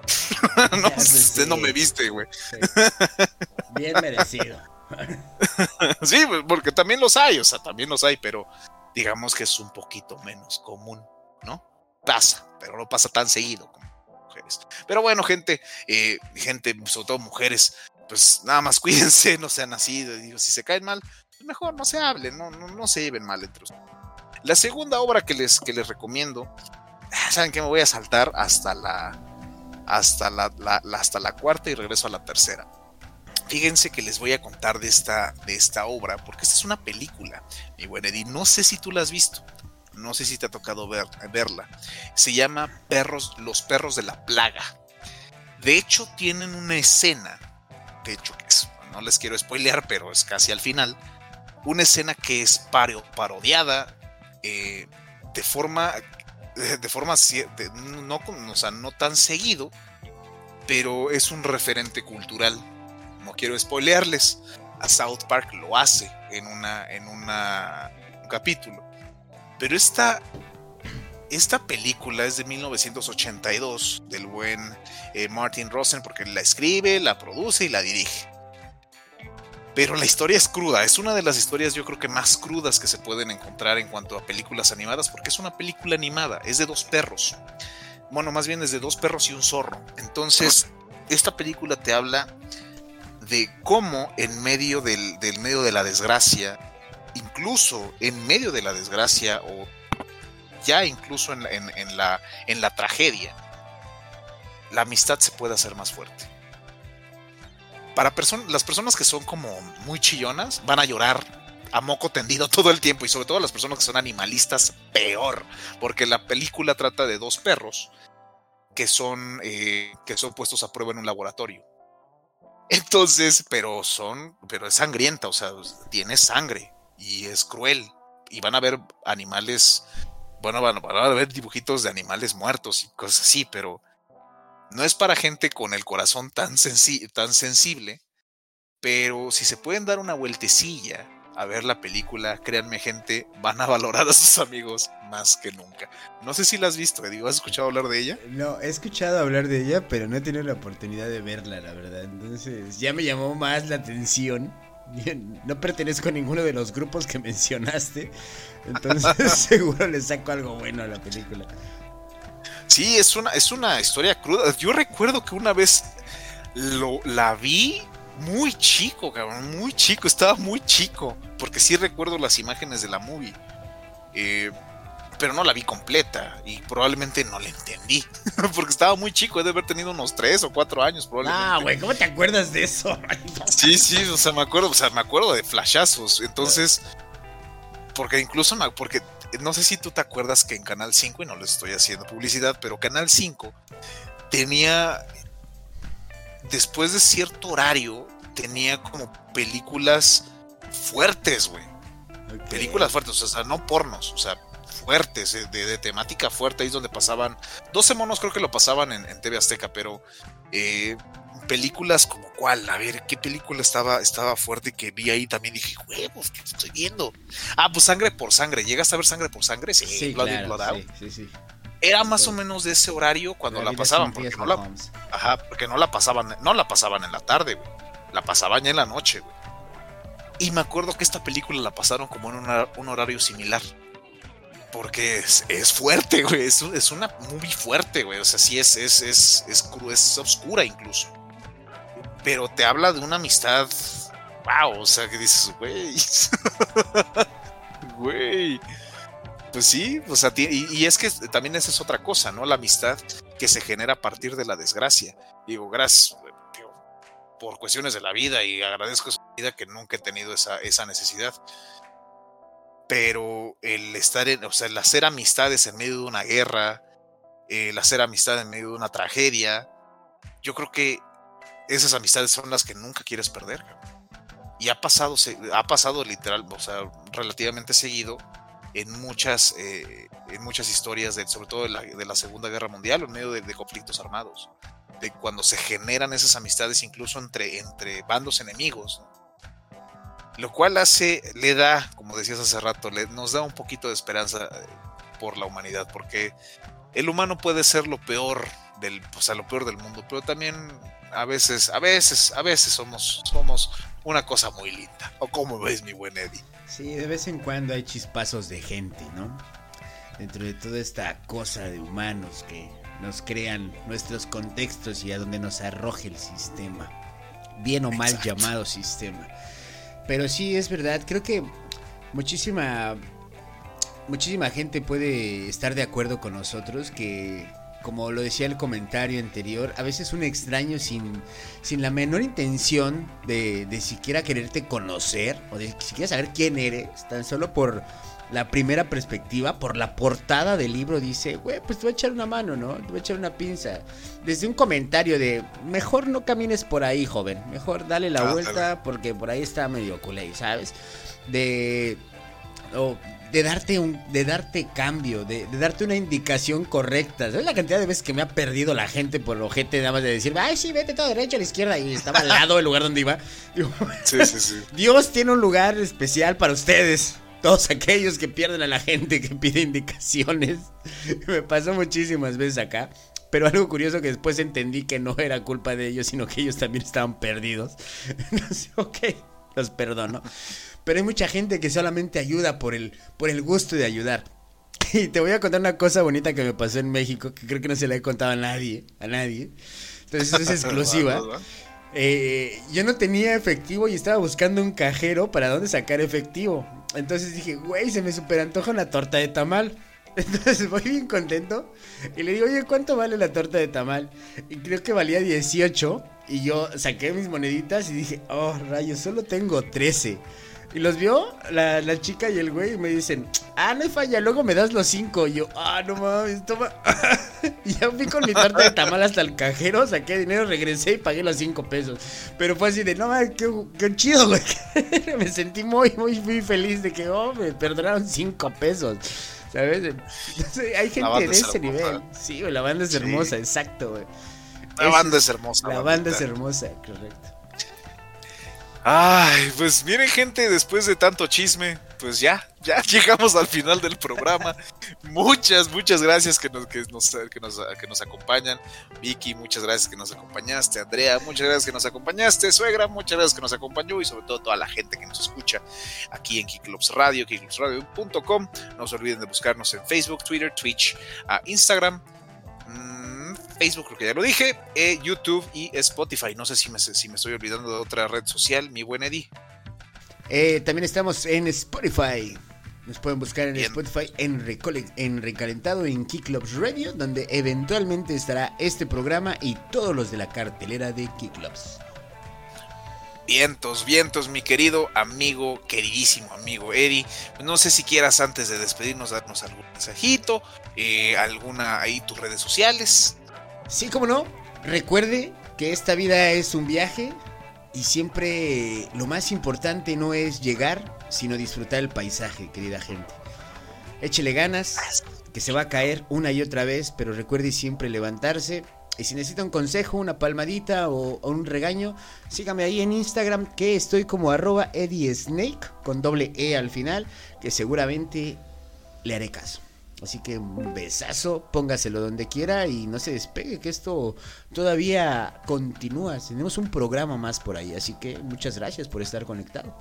no, pues usted no me viste, güey. Bien merecido. Sí, pues, porque también los hay, o sea, también los hay, pero digamos que es un poquito menos común, ¿no? Pasa, pero no pasa tan seguido como mujeres. Pero bueno, gente, eh, gente, sobre todo mujeres, pues nada más cuídense, no sean así, digo, si se caen mal, pues mejor no se hablen, no, no, no se lleven mal entre ustedes. La segunda obra que les, que les recomiendo, saben que me voy a saltar hasta la, hasta la, hasta la cuarta y regreso a la tercera. Fíjense que les voy a contar de esta, de esta obra, porque esta es una película, mi buen Eddie. No sé si tú la has visto, no sé si te ha tocado ver, verla. Se llama Perros, Los Perros de la Plaga. De hecho, tienen una escena, de hecho, no les quiero spoilear, pero es casi al final, una escena que es paro- parodiada eh, de forma, de forma, de- no, no tan seguido, pero es un referente cultural. No quiero spoilearles. A South Park lo hace en una, en una, un capítulo. Pero esta, esta película es de 1982 del buen eh, Martin Rosen porque la escribe, la produce y la dirige. Pero la historia es cruda, es una de las historias yo creo que más crudas que se pueden encontrar en cuanto a películas animadas porque es una película animada, es de dos perros. Bueno, más bien es de dos perros y un zorro. Entonces, esta película te habla de cómo en medio del, del medio de la desgracia, incluso en medio de la desgracia o ya incluso en, en la, en la tragedia, la amistad se puede hacer más fuerte. Para perso- las personas que son como muy chillonas, van a llorar a moco tendido todo el tiempo y sobre todo las personas que son animalistas, peor, porque la película trata de dos perros que son, eh, que son puestos a prueba en un laboratorio. Entonces, pero son, pero es sangrienta, o sea, tiene sangre y es cruel. Y van a ver animales, bueno, van, van a ver dibujitos de animales muertos y cosas así, pero no es para gente con el corazón tan, sensi- tan sensible. Pero si se pueden dar una vueltecilla a ver la película, créanme gente, van a valorar a sus amigos más que nunca. No sé si la has visto, Eddie, ¿has escuchado hablar de ella? No, he escuchado hablar de ella, pero no he tenido la oportunidad de verla, la verdad. Entonces, ya me llamó más la atención. No pertenezco a ninguno de los grupos que mencionaste. Entonces, seguro le saco algo bueno a la película. Sí, es una, es una historia cruda. Yo recuerdo que una vez lo, la vi muy chico, cabrón, muy chico, estaba muy chico, porque sí recuerdo las imágenes de la movie, eh, pero no la vi completa y probablemente no la entendí, porque estaba muy chico, he de haber tenido unos 3 o 4 años probablemente. Ah, güey, ¿cómo te acuerdas de eso? Sí, sí, o sea, me acuerdo, o sea, me acuerdo de flashazos. Entonces, porque incluso me, porque no sé si tú te acuerdas que en Canal 5, y no les estoy haciendo publicidad, pero Canal 5 tenía, después de cierto horario, tenía como películas fuertes, güey. Películas fuertes, o sea, no pornos, o sea, fuertes, eh, de, de temática fuerte, ahí es donde pasaban, 12 monos creo que lo pasaban en, en TV Azteca, pero eh, películas como cuál, a ver, ¿qué película estaba, estaba fuerte que vi ahí? También dije, huevos, ¿qué estoy viendo? Ah, pues Sangre por Sangre, ¿llegas a ver Sangre por Sangre? Sí, Sí, Blood in, claro, Blood Out. sí, sí. Era más o menos de ese horario cuando la, pasaban, porque no la. Ajá, porque no la pasaban, no la pasaban en la tarde, güey. La pasaban ya en la noche, güey. Y me acuerdo que esta película la pasaron como en una- un horario similar. Porque es, es fuerte, güey. Es, es una movie fuerte, güey. O sea, sí es, es, es, es, cru- es oscura incluso. Pero te habla de una amistad. Wow, o sea, que dices, güey. Güey. Pues sí, o sea, y, es que también esa es otra cosa, ¿no? La amistad que se genera a partir de la desgracia. Digo, gracias por cuestiones de la vida y agradezco su vida que nunca he tenido esa, esa necesidad. Pero el estar en, o sea, el hacer amistades en medio de una guerra, el hacer amistad en medio de una tragedia, yo creo que esas amistades son las que nunca quieres perder. Y ha pasado, ha pasado literal, o sea, relativamente seguido en muchas, eh, en muchas historias, de, sobre todo de la, de la Segunda Guerra Mundial, en medio de, conflictos armados, de cuando se generan esas amistades incluso entre, entre bandos enemigos. lo cual hace, le da, como decías hace rato, le, nos da un poquito de esperanza eh, por la humanidad, porque el humano puede ser lo peor del, o sea, lo peor del mundo, pero también a veces, a veces, a veces somos, somos una cosa muy linda. ¿O cómo ves, mi buen Eddie? Sí, de vez en cuando hay chispazos de gente, ¿no? Dentro de toda esta cosa de humanos que nos crean nuestros contextos y a donde nos arroje el sistema. Bien o mal llamado sistema. Pero sí, es verdad, creo que muchísima muchísima gente puede estar de acuerdo con nosotros que como lo decía el comentario anterior, a veces un extraño sin, sin la menor intención de, de siquiera quererte conocer o de siquiera saber quién eres, tan solo por la primera perspectiva, por la portada del libro, dice, güey, pues te voy a echar una mano, ¿no? Te voy a echar una pinza. Desde un comentario de, mejor no camines por ahí, joven, mejor dale la Ah, vuelta porque por ahí está medio culé, ¿sabes? De... o de darte un de darte cambio, de, de darte una indicación correcta. ¿Sabes la cantidad de veces que me ha perdido la gente por ojete nada más de decir, ay sí, vete todo derecho a la izquierda y estaba al lado del lugar donde iba? Digo, Sí, sí, sí. Dios tiene un lugar especial para ustedes. Todos aquellos que pierden a la gente que pide indicaciones. Me pasó muchísimas veces acá. Pero algo curioso que después entendí que no era culpa de ellos, sino que ellos también estaban perdidos. Entonces, ok, los perdono. Pero hay mucha gente que solamente ayuda por el, por el gusto de ayudar. Y te voy a contar una cosa bonita que me pasó en México, que creo que no se la he contado a nadie, a nadie. Entonces es exclusiva. Va, va, va. Eh, yo no tenía efectivo y estaba buscando un cajero para dónde sacar efectivo. Entonces dije, güey, se me super antoja una torta de tamal. Entonces voy bien contento y le digo, oye, ¿cuánto vale la torta de tamal? Y creo que valía 18 y yo saqué mis moneditas y dije, oh, rayos, solo tengo 13. Y los vio la, la chica y el güey y me dicen, ah, no hay falla, luego me das los 5. Y yo, ah, no mames, toma. y ya fui con mi torta de tamal hasta el cajero, saqué dinero, regresé y pagué los 5 pesos. Pero fue así de, no mames, qué, qué chido, güey. me sentí muy, muy, muy feliz de que, oh, me perdonaron 5 pesos. ¿Sabes? Entonces, hay gente de es ese hermosa. nivel. Sí, güey, la banda es Sí. hermosa, exacto, güey. La banda es hermosa. La bandita. banda es hermosa, correcto. Ay, pues miren gente, después de tanto chisme, pues ya, ya llegamos al final del programa. Muchas, muchas gracias que nos, que nos, que nos, que nos acompañan. Vicky, muchas gracias que nos acompañaste. Andrea, muchas gracias que nos acompañaste. Suegra, muchas gracias que nos acompañó y sobre todo toda la gente que nos escucha aquí en Kiklops Radio, kikklopsradio.com. No se olviden de buscarnos en Facebook, Twitter, Twitch, Instagram. Facebook, creo que ya lo dije, eh, YouTube y Spotify. No sé si me, si me estoy olvidando de otra red social, mi buen Eddie. Eh, también estamos en Spotify. Nos pueden buscar en Bien. Spotify en, recole- en Recalentado en Kicklubs Radio, donde eventualmente estará este programa y todos los de la cartelera de Kicklubs. Vientos, vientos, mi querido amigo, queridísimo amigo Eddie. No sé si quieras antes de despedirnos darnos algún mensajito, eh, alguna ahí tus redes sociales. Sí, como no, recuerde que esta vida es un viaje y siempre lo más importante no es llegar, sino disfrutar el paisaje, querida gente. Échele ganas, que se va a caer una y otra vez, pero recuerde siempre levantarse. Y si necesita un consejo, una palmadita o, o un regaño, sígame ahí en Instagram que estoy como arroba Eddie Snake con doble E al final, que seguramente le haré caso. Así que un besazo, póngaselo donde quiera y no se despegue, que esto todavía continúa. Tenemos un programa más por ahí, así que muchas gracias por estar conectado.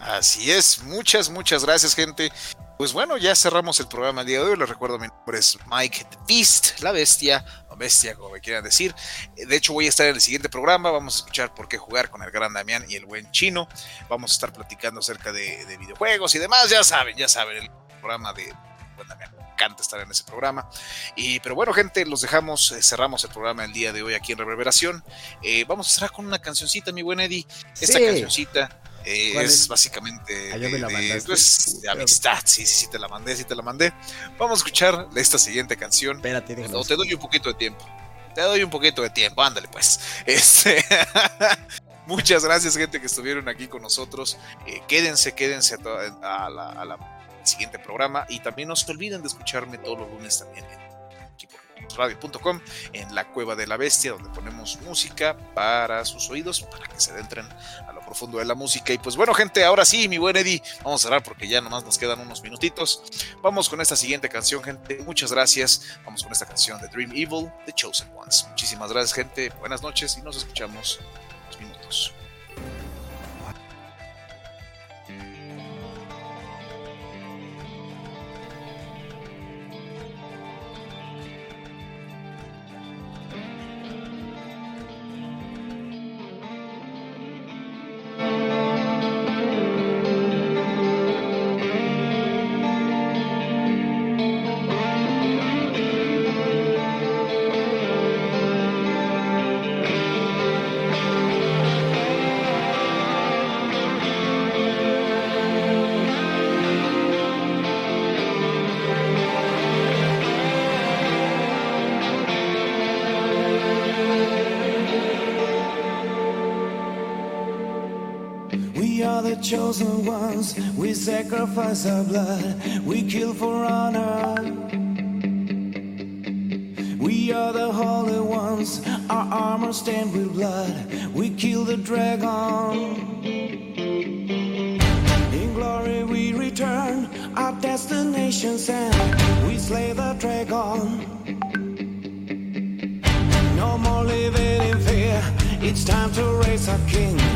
Así es, muchas, muchas gracias, gente. Pues bueno, ya cerramos el programa el día de hoy. Les recuerdo, mi nombre es Mike the Beast, la bestia, o bestia, como me quieran decir. De hecho, voy a estar en el siguiente programa. Vamos a escuchar por qué jugar con el gran Damián y el buen chino. Vamos a estar platicando acerca de, de videojuegos y demás. Ya saben, ya saben, el programa de buen Damián. Me encanta estar en ese programa. Y, pero bueno, gente, los dejamos, eh, cerramos el programa el día de hoy aquí en Reverberación. Eh, vamos a cerrar con una cancioncita, mi buen Eddie. Esta Sí. cancioncita eh, ¿Cuál es, es? básicamente Ah, me la de- pues, de amistad. Sí, sí, sí, te la mandé, sí te la mandé. Vamos a escuchar esta siguiente canción. Espérate, O déjalo. te doy un poquito de tiempo. Te doy un poquito de tiempo, ándale pues. Este, Muchas gracias gente que estuvieron aquí con nosotros. Eh, quédense, quédense a, toda- a la, a la- siguiente programa. Y también no se olviden de escucharme todos los lunes también en- radio.com en la cueva de la bestia donde ponemos música para sus oídos para que se adentren a lo profundo de la música. Y pues bueno gente ahora sí mi buen Eddie vamos a cerrar porque ya nomás nos quedan unos minutitos. Vamos con esta siguiente canción gente. Muchas gracias. Vamos con esta canción de Dream Evil The Chosen Ones. Muchísimas gracias gente. Buenas noches y nos escuchamos unos minutos chosen ones, we sacrifice our blood, we kill for honor. We are the holy ones, our armor stained with blood, we kill the dragon. In glory we return, our destination's end, we slay the dragon. No more living in fear, it's time to raise our king.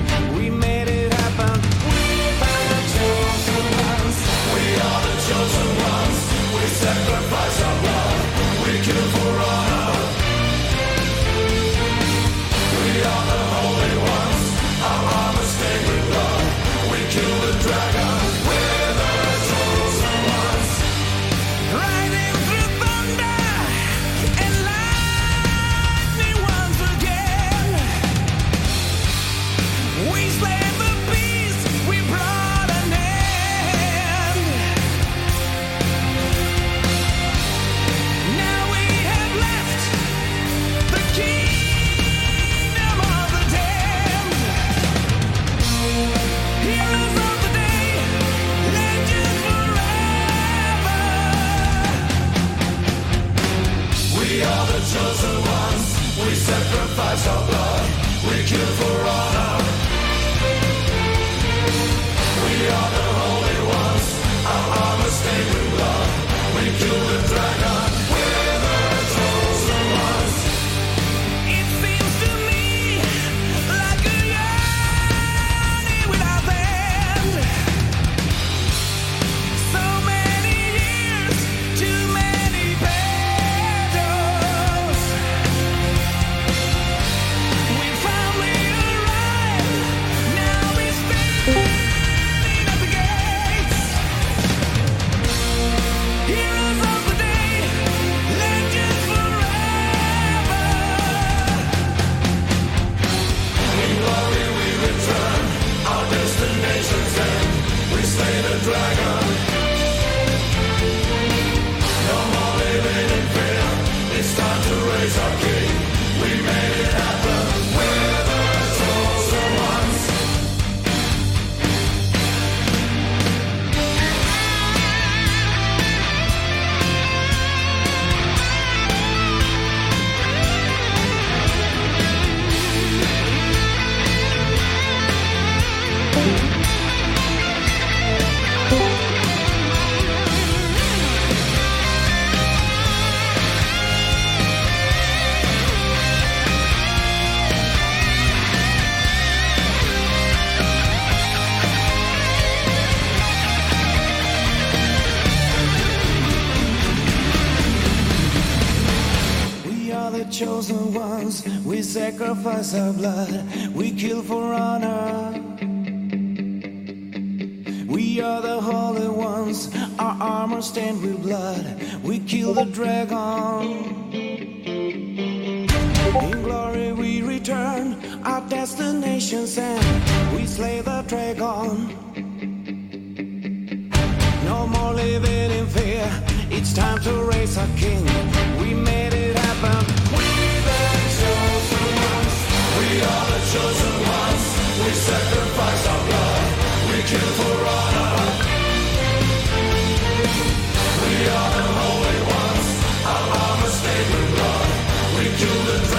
Sacrifice our blood. We kill for honor. We are the holy ones. Our armor stained with blood. We kill the dragon. In glory we return. Our destination's end. We slay the dragon. No more living in fear. It's time to raise our king. chosen ones. We sacrifice our blood. We kill for honor. We are the holy ones. Our armor stained with blood. We kill the